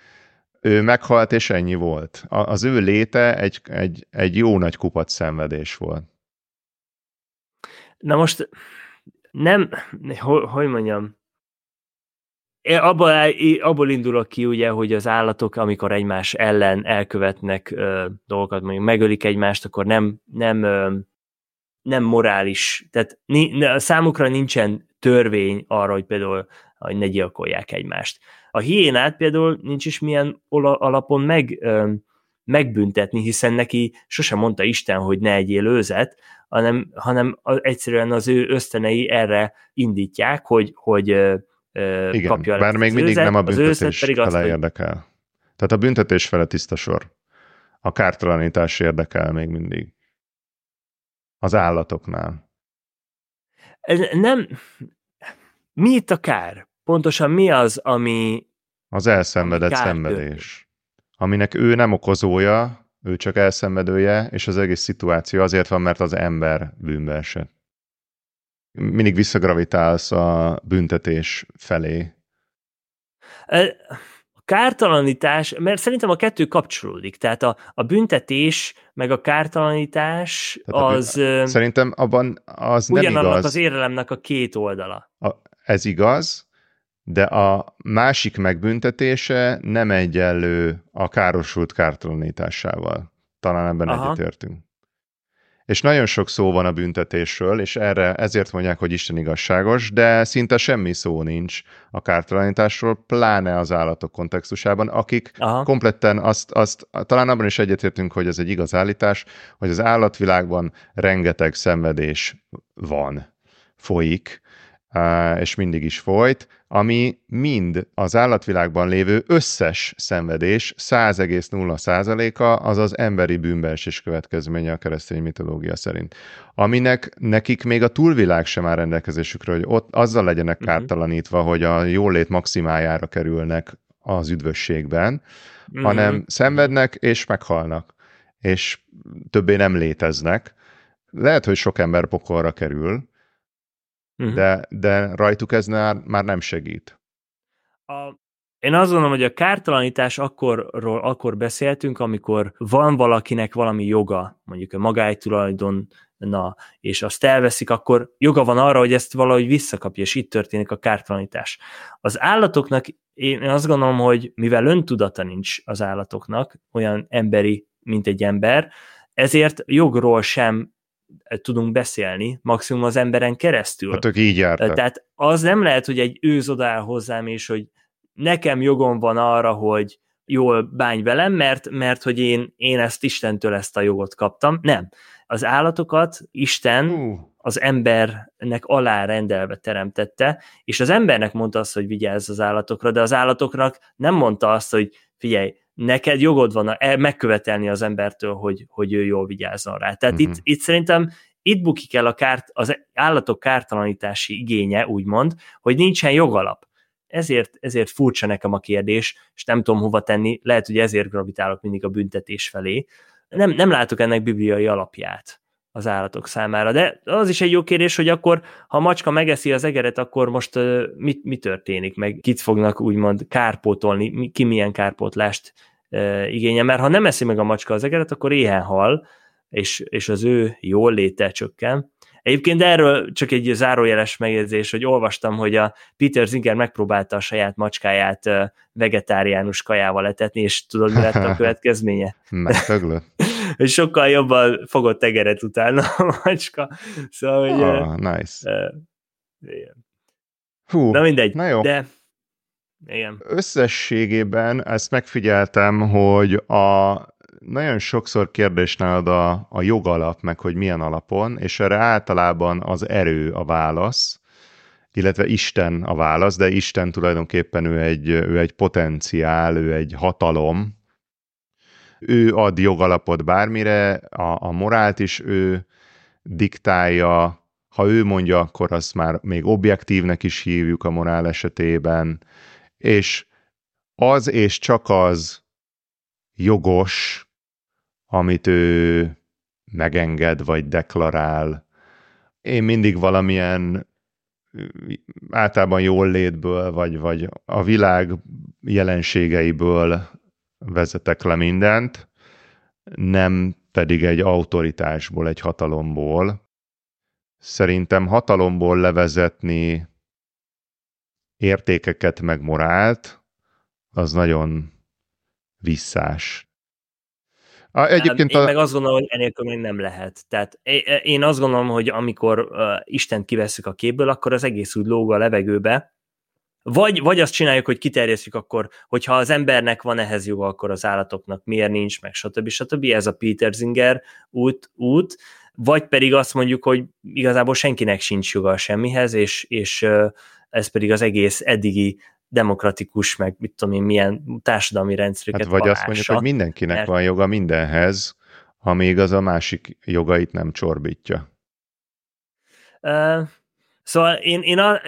ő meghalt, és ennyi volt. Az ő léte egy, egy, egy jó nagy kupac szenvedés volt. Na most nem, hogy, mondjam, abból, abból indulok ki, ugye, hogy az állatok, amikor egymás ellen elkövetnek ö, dolgokat, mondjuk megölik egymást, akkor nem, nem, ö, nem morális, tehát ni, számukra nincsen törvény arra, hogy például hogy ne gyilkolják egymást. A hiénát például nincs is milyen alapon meg, ö, megbüntetni, hiszen neki sosem mondta Isten, hogy ne egyél őzet, hanem, hanem egyszerűen az ő ösztönei erre indítják, hogy, hogy ö, Igen, kapja bár még mindig őzet, nem a büntetés pedig fele érdekel. Tehát a büntetés fele tiszta sor. A kártalanítás érdekel még mindig. Az állatoknál. Nem... Mi itt a kár? Pontosan mi az, ami... Az elszenvedett ami szenvedés. Aminek ő nem okozója, ő csak elszenvedője, és az egész szituáció azért van, mert az ember bűnbe esett. Mindig visszagravitálsz a büntetés felé. E, A kártalanítás, mert szerintem a kettő kapcsolódik, tehát a, a büntetés meg a kártalanítás Tehát a bűn- az Szerintem abban az nem ugyanannak igaz. az érelemnek a két oldala. A, ez igaz, de a másik megbüntetése nem egyenlő a károsult kártalanításával. Talán ebben Aha. egyetértünk. És nagyon sok szó van a büntetésről, és erre ezért mondják, hogy Isten igazságos, de szinte semmi szó nincs a kártalanításról, pláne az állatok kontextusában, akik Aha. kompletten azt, azt, talán abban is egyetértünk, hogy ez egy igaz állítás, hogy az állatvilágban rengeteg szenvedés van, folyik, és mindig is folyt, ami mind az állatvilágban lévő összes szenvedés 100,0%-a az az emberi bűnbeesés következménye a keresztény mitológia szerint. Aminek nekik még a túlvilág sem áll rendelkezésükre, hogy ott azzal legyenek Mhm. kártalanítva, hogy a jólét maximájára kerülnek az üdvösségben, Mhm. hanem szenvednek és meghalnak, és többé nem léteznek. Lehet, hogy sok ember pokolra kerül, Mhm. de, de rajtuk ez már, már nem segít. A, én azt gondolom, hogy a kártalanítás akkorról akkor beszéltünk, amikor van valakinek valami joga, mondjuk a magájtulajdonna, és azt elveszik, akkor joga van arra, hogy ezt valahogy visszakapja, és itt történik a kártalanítás. Az állatoknak, én azt gondolom, hogy mivel öntudata nincs az állatoknak, olyan emberi, mint egy ember, ezért jogról sem tudunk beszélni, maximum az emberen keresztül. Hát ők így jártak. Tehát az nem lehet, hogy egy őz odáll hozzám, és hogy nekem jogom van arra, hogy jól bánj velem, mert, mert hogy én, én ezt Istentől ezt a jogot kaptam. Nem. Az állatokat Isten Hú, az embernek alárendelve teremtette, és az embernek mondta azt, hogy vigyázz az állatokra, de az állatoknak nem mondta azt, hogy figyelj, neked jogod van a- megkövetelni az embertől, hogy, hogy ő jól vigyázzon rá. Tehát Mhm. uh-huh. itt, itt szerintem itt bukik el a kárt, az állatok kártalanítási igénye, úgymond, hogy nincsen jogalap. Ezért, ezért furcsa nekem a kérdés, és nem tudom hova tenni, lehet, hogy ezért gravitálok mindig a büntetés felé. Nem, nem látok ennek bibliai alapját az állatok számára. De az is egy jó kérdés, hogy akkor, ha a macska megeszi az egeret, akkor most mi, mi történik, meg kit fognak úgymond kárpótolni, ki milyen kárpótlást igényel, mert ha nem eszi meg a macska az egeret, akkor éhen hal, és, és az ő jól léte csökken. Egyébként erről csak egy zárójeles megjegyzés, hogy olvastam, hogy a Peter Zinger megpróbálta a saját macskáját vegetáriánus kajával etetni, és tudod, mi lett a *laughs* következménye? megdöglött. Hogy sokkal jobban fogott egeret utána a macska. Szóval, hogy... Ah, nice. Uh, igen. Hú, Na mindegy, na jó. de igen. Összességében ezt megfigyeltem, hogy a nagyon sokszor kérdés nálad a, a jogalap, meg hogy milyen alapon, és erre általában az erő a válasz, illetve Isten a válasz, de Isten tulajdonképpen ő egy, ő egy potenciál, ő egy hatalom, ő ad jogalapot bármire, a, a morált is ő diktálja, ha ő mondja, akkor azt már még objektívnek is hívjuk a morál esetében, és az és csak az jogos, amit ő megenged vagy deklarál. Én mindig valamilyen általában jól létből, vagy, vagy a világ jelenségeiből vezetek le mindent, nem pedig egy autoritásból, egy hatalomból. Szerintem hatalomból levezetni értékeket meg morált, az nagyon visszás. A, egyébként Én a, meg azt gondolom, hogy enélkül még nem lehet. Tehát én azt gondolom, hogy amikor uh, Istent kivesszük a képből, akkor az egész úgy lóg a levegőbe, vagy, vagy azt csináljuk, hogy kiterjesztjük akkor, hogyha az embernek van ehhez joga, akkor az állatoknak miért nincs, meg stb. stb. Ez a Peter Singer út, út, vagy pedig azt mondjuk, hogy igazából senkinek sincs joga semmihez, és, és ez pedig az egész eddigi demokratikus, meg mit tudom én, milyen társadalmi rendszereket hát vagy alássa, azt mondjuk, hogy mindenkinek mert... van joga mindenhez, amíg az a másik jogait nem csorbítja. Uh, szóval én, én, a,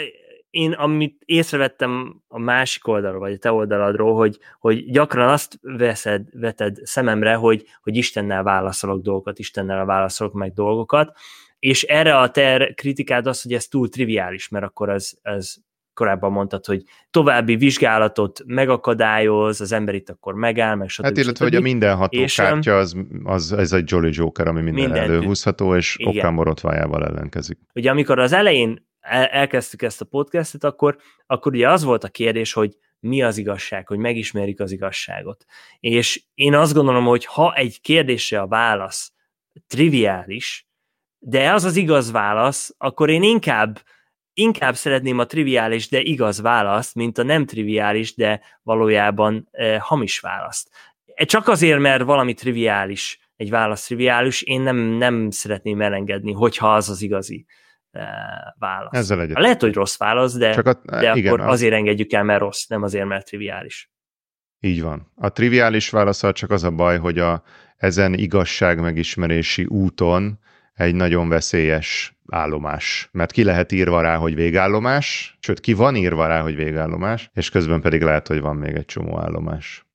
én amit észrevettem a másik oldalról, vagy a te oldaladról, hogy, hogy gyakran azt veszed, veted szememre, hogy, hogy Istennel válaszolok dolgokat, Istennel válaszolok meg dolgokat, és erre a te kritikád az, hogy ez túl triviális, mert akkor az, az korábban mondtad, hogy további vizsgálatot megakadályoz, az ember itt akkor megáll, meg stb. Hát illetve, hogy a mindenható és, kártya, az, az, ez egy Jolly Joker, ami minden, minden előhúzható, és okán borotvájával ellenkezik. Ugye amikor az elején el, elkezdtük ezt a podcastet, akkor, akkor ugye az volt a kérdés, hogy mi az igazság, hogy megismerjük az igazságot. És én azt gondolom, hogy ha egy kérdésre a válasz triviális, de az az igaz válasz, akkor én inkább inkább szeretném a triviális, de igaz választ, mint a nem triviális, de valójában e, hamis választ. E, csak azért, mert valami triviális, egy válasz triviális, én nem, nem szeretném elengedni, hogyha az az igazi válasz. Ezzel egyet. Lehet, hogy rossz válasz, de, Csak a, de igen, akkor az... azért engedjük el, mert rossz, nem azért, mert triviális. Így van. A triviális válaszal csak az a baj, hogy a ezen igazság megismerési úton egy nagyon veszélyes állomás. Mert ki lehet írva rá, hogy végállomás, sőt, ki van írva rá, hogy végállomás, és közben pedig lehet, hogy van még egy csomó állomás.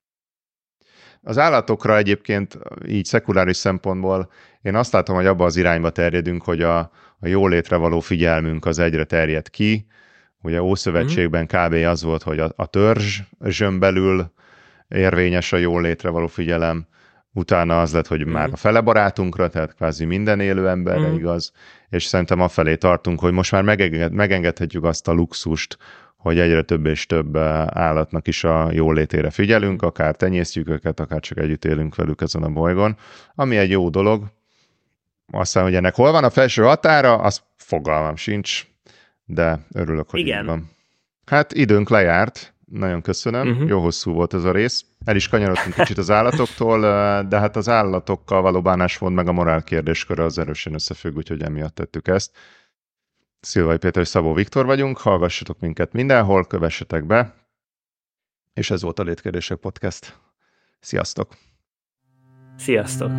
Az állatokra egyébként így szekuláris szempontból én azt látom, hogy abba az irányba terjedünk, hogy a, a jólétre való figyelmünk az egyre terjed ki. Ugye Ószövetségben kb. az volt, hogy a, a törzsön belül érvényes a jólétre való figyelem, utána az lett, hogy mm. már a fele barátunkra, tehát kvázi minden élő emberre mm. igaz, és szerintem afelé tartunk, hogy most már megenged, megengedhetjük azt a luxust, hogy egyre több és több eh, állatnak is a jólétére figyelünk, akár tenyésztjük őket, akár csak együtt élünk velük ezen a bolygón, ami egy jó dolog. Aztán, hogy ennek hol van a felső határa, az fogalmam sincs, de örülök, hogy Igen. így van. Hát időnk lejárt, nagyon köszönöm, uh-huh. jó hosszú volt ez a rész. El is kanyarodtunk *laughs* kicsit az állatoktól, de hát az állatokkal való bánásmód meg a morál kérdésköre az erősen összefügg, úgyhogy emiatt tettük ezt. Szilvai Péter és Szabó Viktor vagyunk, hallgassatok minket mindenhol, kövessetek be, és ez volt a Létkérdések Podcast. Sziasztok! Sziasztok!